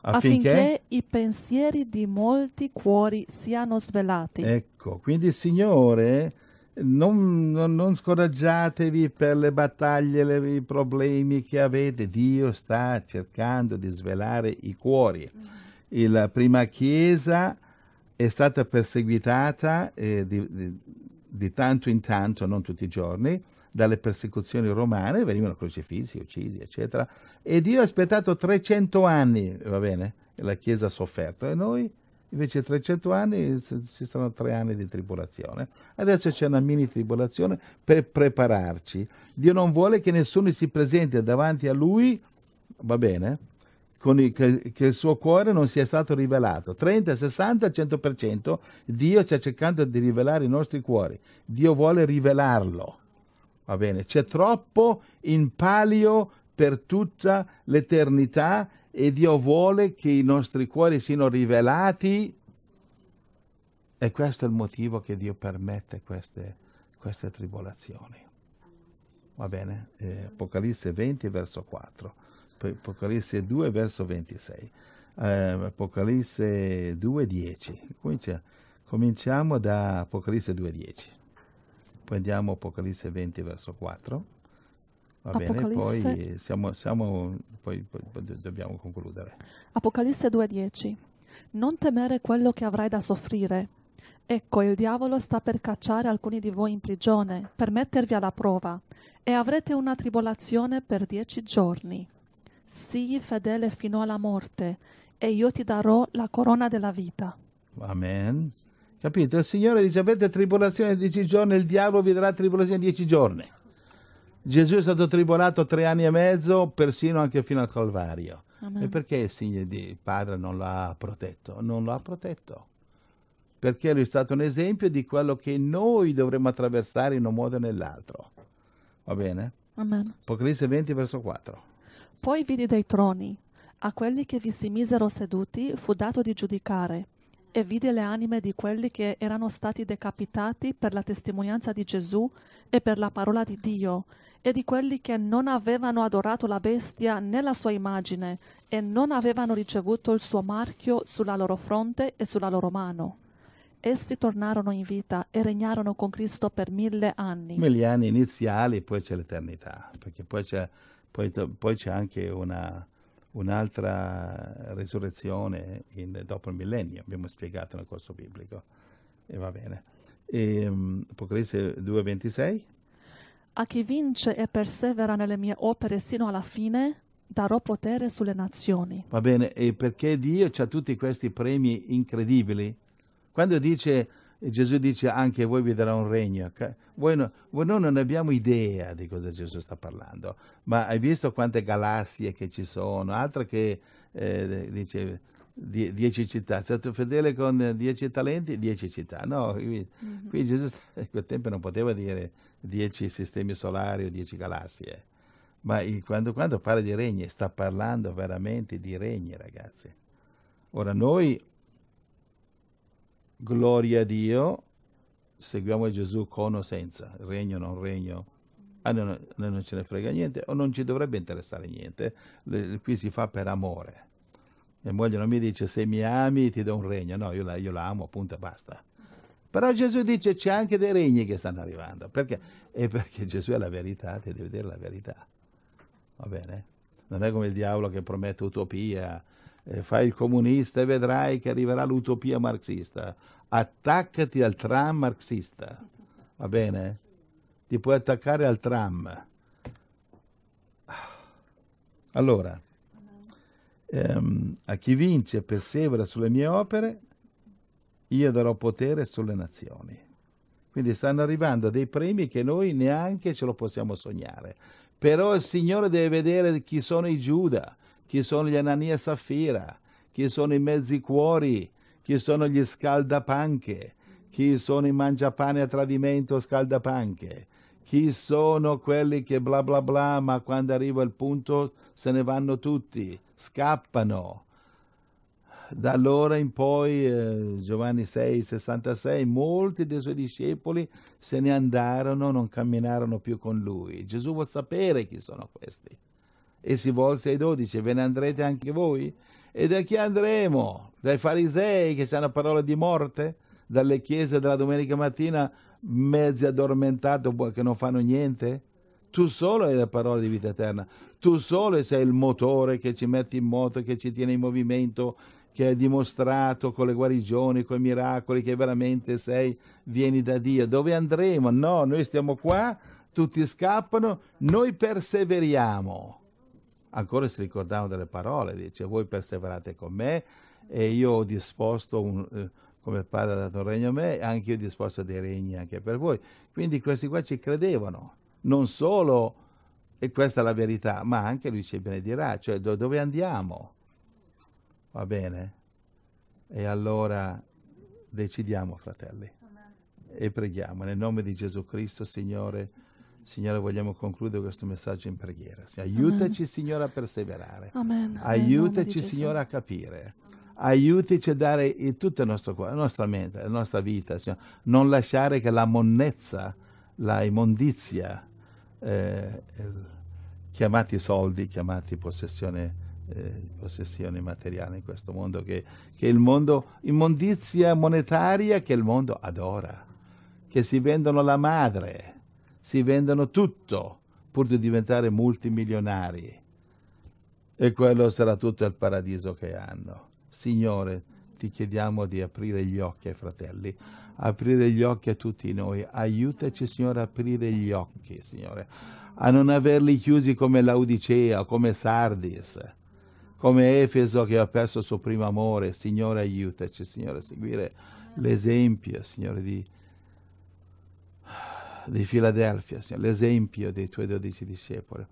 affinché, affinché i pensieri di molti cuori siano svelati. Ecco, quindi Signore, non, non, non scoraggiatevi per le battaglie, le, i problemi che avete, Dio sta cercando di svelare i cuori. La prima Chiesa è stata perseguitata eh, di, di, di tanto in tanto, non tutti i giorni, dalle persecuzioni romane, venivano crocifissi, uccisi, eccetera. E Dio ha aspettato 300 anni, va bene? La Chiesa ha sofferto. E noi, invece, 300 anni, ci sono tre anni di tribolazione. Adesso c'è una mini tribolazione per prepararci. Dio non vuole che nessuno si presenti davanti a Lui, va bene? Il, che, che, il suo cuore non sia stato rivelato. 30, 60, 100%. Dio sta cercando di rivelare i nostri cuori. Dio vuole rivelarlo. Va bene, c'è troppo in palio per tutta l'eternità e Dio vuole che i nostri cuori siano rivelati e questo è il motivo che Dio permette queste, queste tribolazioni. Va bene? Eh, Apocalisse 20 verso 4, poi Apocalisse 2 verso 26, eh, Apocalisse 2 10. Cominciamo da Apocalisse 2 10. Poi andiamo Apocalisse 20 verso 4. Va Apocalisse... bene, poi, siamo, siamo, poi, poi, poi dobbiamo concludere. Apocalisse 2.10 Non temere quello che avrai da soffrire. Ecco, il diavolo sta per cacciare alcuni di voi in prigione, per mettervi alla prova, e avrete una tribolazione per dieci giorni. Sii fedele fino alla morte, e io ti darò la corona della vita. Amen. Capito? Il Signore dice avete tribolazione di dieci giorni, il diavolo vi darà tribolazione di dieci giorni. Gesù è stato tribolato tre anni e mezzo, persino anche fino al Calvario. Amen. E perché il Signore di Padre non lo ha protetto? Non lo ha protetto. Perché lui è stato un esempio di quello che noi dovremmo attraversare in un modo o nell'altro. Va bene? Amen. Apocalisse 20, verso 4. Poi vidi dei troni. A quelli che vi si misero seduti fu dato di giudicare. E vidi le anime di quelli che erano stati decapitati per la testimonianza di Gesù e per la parola di Dio, e di quelli che non avevano adorato la bestia né la sua immagine, e non avevano ricevuto il suo marchio sulla loro fronte e sulla loro mano. Essi tornarono in vita e regnarono con Cristo per mille anni. Gli anni iniziali, poi c'è l'eternità, perché poi c'è, poi, poi c'è anche una, un'altra resurrezione in, dopo il millennio, abbiamo spiegato nel corso biblico. E va bene. E, um, Apocalisse 2,26. A chi vince e persevera nelle mie opere sino alla fine, darò potere sulle nazioni. Va bene, e perché Dio ha tutti questi premi incredibili? Quando dice, Gesù dice anche voi vi darà un regno, voi, no, voi noi non abbiamo idea di cosa Gesù sta parlando, ma hai visto quante galassie che ci sono, altro che eh, dice die, dieci città, sei stato fedele con dieci talenti, dieci città, no, qui, mm-hmm. qui Gesù in quel tempo non poteva dire dieci sistemi solari o dieci galassie, ma quando, quando parla di regni sta parlando veramente di regni ragazzi. Ora noi gloria a Dio, seguiamo Gesù con o senza, regno o non regno, a noi, non ce ne frega niente o non ci dovrebbe interessare niente, qui si fa per amore. Mia moglie non mi dice se mi ami ti do un regno, no, io la, io la amo, appunto, e basta. Però Gesù dice c'è anche dei regni che stanno arrivando, perché? E perché Gesù è la verità, ti deve dire la verità. Va bene? Non è come il diavolo che promette utopia, eh, fai il comunista e vedrai che arriverà l'utopia marxista. Attaccati al tram marxista, va bene? Ti puoi attaccare al tram. Allora, ehm, a chi vince e persevera sulle mie opere, io darò potere sulle nazioni. Quindi stanno arrivando dei premi che noi neanche ce lo possiamo sognare. Però il Signore deve vedere chi sono i Giuda, chi sono gli Anania e Safira, chi sono i mezzi cuori, chi sono gli scaldapanche, chi sono i mangiapane a tradimento scaldapanche, chi sono quelli che bla bla bla, ma quando arriva il punto se ne vanno tutti, scappano. Da allora in poi, eh, Giovanni 6, 66, molti dei suoi discepoli se ne andarono, non camminarono più con lui. Gesù vuole sapere chi sono questi e si volse ai dodici, ve ne andrete anche voi? E da chi andremo? Dai farisei che hanno parole di morte? Dalle chiese della domenica mattina mezzi addormentati che non fanno niente? Tu solo hai le parole di vita eterna, tu solo sei il motore che ci mette in moto, che ci tiene in movimento, che hai dimostrato con le guarigioni, con i miracoli che veramente sei, vieni da Dio. Dove andremo? No, noi stiamo qua, tutti scappano, noi perseveriamo ancora si ricordavano delle parole, dice voi perseverate con me e io ho disposto, un, eh, come Padre ha dato un regno a me, anche io ho disposto dei regni anche per voi. Quindi questi qua ci credevano, non solo, e questa è la verità, ma anche lui ci benedirà, cioè do, dove andiamo? Va bene? E allora decidiamo, fratelli, e preghiamo nel nome di Gesù Cristo, Signore Signore, vogliamo concludere questo messaggio in preghiera. Aiutaci, Amen. Signore, a perseverare. Amen. Aiutaci, Signore, a capire. Aiutaci a dare tutta la nostra, la nostra mente, la nostra vita. Signore. Non lasciare che la monnezza, la immondizia, eh, chiamati soldi, chiamati possessione, eh, possessione materiale in questo mondo, che, che il mondo, immondizia monetaria che il mondo adora, che si vendono la madre si vendono tutto pur di diventare multimilionari. E quello sarà tutto il paradiso che hanno. Signore, ti chiediamo di aprire gli occhi ai fratelli, aprire gli occhi a tutti noi. Aiutaci, Signore, a aprire gli occhi, Signore, a non averli chiusi come Laodicea, come Sardis, come Efeso che ha perso il suo primo amore. Signore, aiutaci, Signore, a seguire l'esempio, Signore, di, di Filadelfia, Signore, l'esempio dei tuoi dodici discepoli.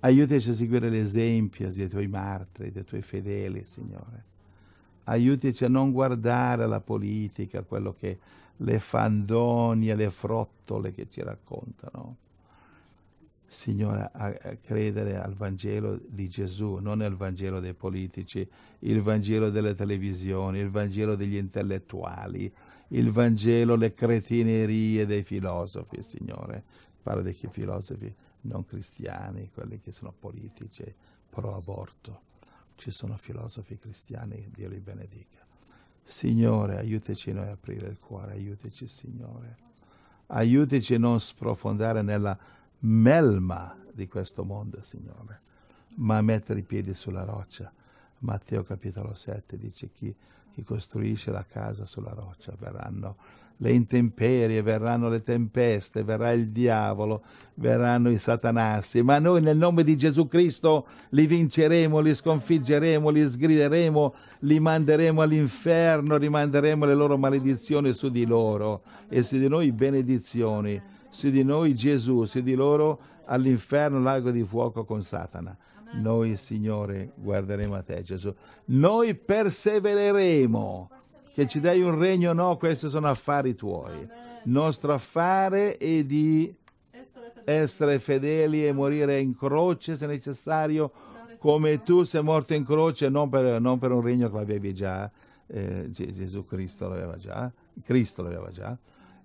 Aiutaci a seguire l'esempio dei tuoi martiri, dei tuoi fedeli, Signore. Aiutaci a non guardare la politica, quello che le fandonie, le frottole che ci raccontano. Signore, a, credere al Vangelo di Gesù, non al Vangelo dei politici, il Vangelo delle televisioni, il Vangelo degli intellettuali, il Vangelo, le cretinerie dei filosofi, Signore. Parla dei filosofi non cristiani, quelli che sono politici, pro aborto. Ci sono filosofi cristiani, Dio li benedica. Signore, aiutaci noi a aprire il cuore, aiutaci Signore. Aiutaci a non sprofondare nella melma di questo mondo, Signore, ma a mettere i piedi sulla roccia. Matteo capitolo 7 dice chi, chi costruisce la casa sulla roccia verranno le intemperie, verranno le tempeste, verrà il diavolo, verranno i satanassi, ma noi nel nome di Gesù Cristo li vinceremo, li sconfiggeremo, li sgrideremo, li manderemo all'inferno, rimanderemo le loro maledizioni su di loro e su di noi benedizioni, su di noi Gesù, su di loro all'inferno lago di fuoco con Satana. Noi, Signore, guarderemo a te, Gesù. Noi persevereremo che ci dai un regno, no, questi sono affari tuoi. Il nostro affare è di essere fedeli e morire in croce se necessario, come tu sei morto in croce, non per, non per un regno che l'avevi già, eh, Gesù Cristo l'aveva già, Cristo l'aveva già,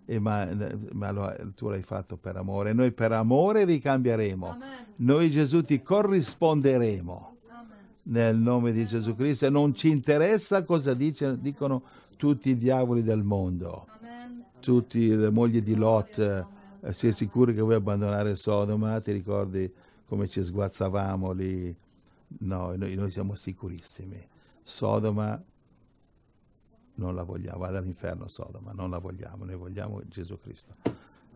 e ma, ma lo, tu l'hai fatto per amore. Noi per amore ricambieremo. Amen. Noi Gesù ti corrisponderemo nel nome di Gesù Cristo e non ci interessa cosa dice, dicono tutti i diavoli del mondo, tutte le mogli di Lot, eh, sei sicuro che vuoi abbandonare Sodoma? Ti ricordi come ci sguazzavamo lì? No, noi, noi siamo sicurissimi. Sodoma non la vogliamo, vada all'inferno Sodoma, non la vogliamo, noi vogliamo Gesù Cristo.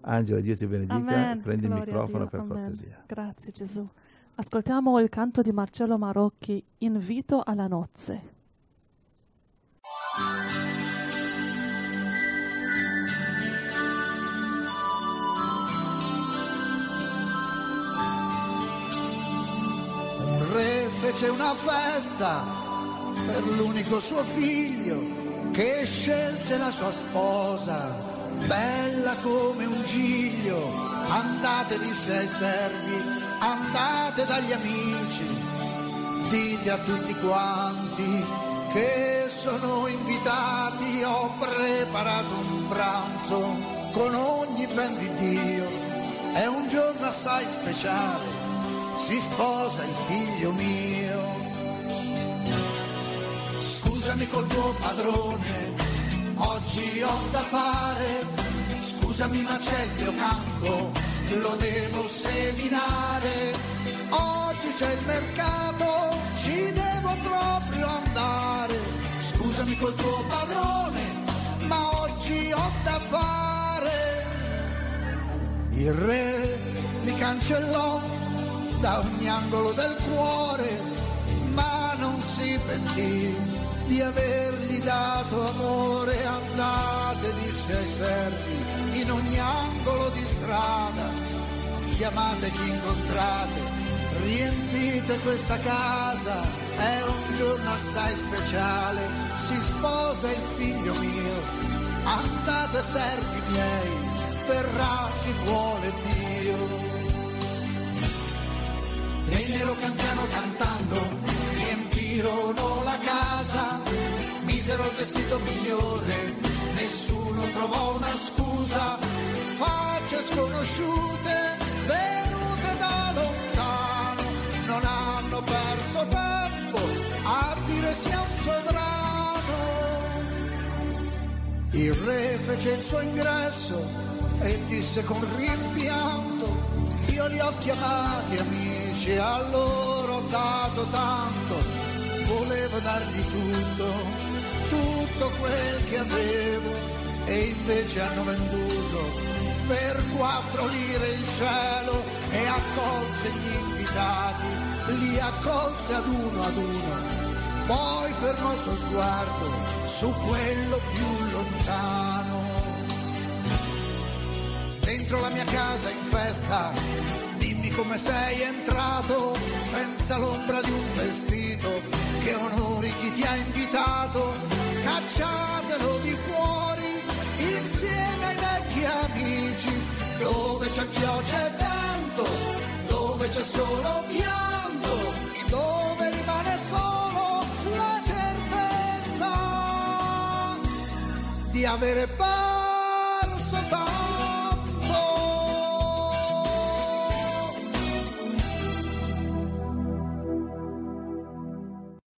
Angela, Dio ti benedica, Amen. prendi Gloria il microfono per Amen. cortesia. Grazie Gesù. Ascoltiamo il canto di Marcello Marocchi, Invito alla nozze. Un re fece una festa per l'unico suo figlio che scelse la sua sposa, bella come un giglio. Andate, disse ai servi, andate dagli amici, dite a tutti quanti che sono invitati, ho preparato un pranzo con ogni ben di Dio, è un giorno assai speciale, si sposa il figlio mio. Scusami col tuo padrone, oggi ho da fare, scusami ma c'è il mio campo lo devo seminare. Oggi c'è il mercato, ci devo proprio andare. Scusami col tuo padrone, ma oggi ho da fare. Il re li cancellò da ogni angolo del cuore, ma non si pentì di avergli dato amore. Andate, disse ai servi in ogni angolo di strada, chiamate chi incontrate, riempite questa casa, è un giorno assai speciale, si sposa il figlio mio, andate servi miei, verrà chi vuole Dio. E nero campiano cantando, riempirono la casa, misero il vestito migliore nessuno trovò una scusa, facce sconosciute, venute da lontano, non hanno perso tempo a dire sia un sovrano. Il re fece il suo ingresso e disse con rimpianto, io li ho chiamati amici, a loro ho dato tanto, volevo dargli tutto tutto quel che avevo e invece hanno venduto per quattro lire il cielo e accolse gli invitati, li accolse ad uno ad uno, poi fermò il suo sguardo su quello più lontano. Dentro la mia casa in festa, come sei entrato, senza l'ombra di un vestito, che onori chi ti ha invitato, cacciatelo di fuori insieme ai vecchi amici, dove c'è pioggia e vento, dove c'è solo pianto, dove rimane solo la certezza di avere tanto.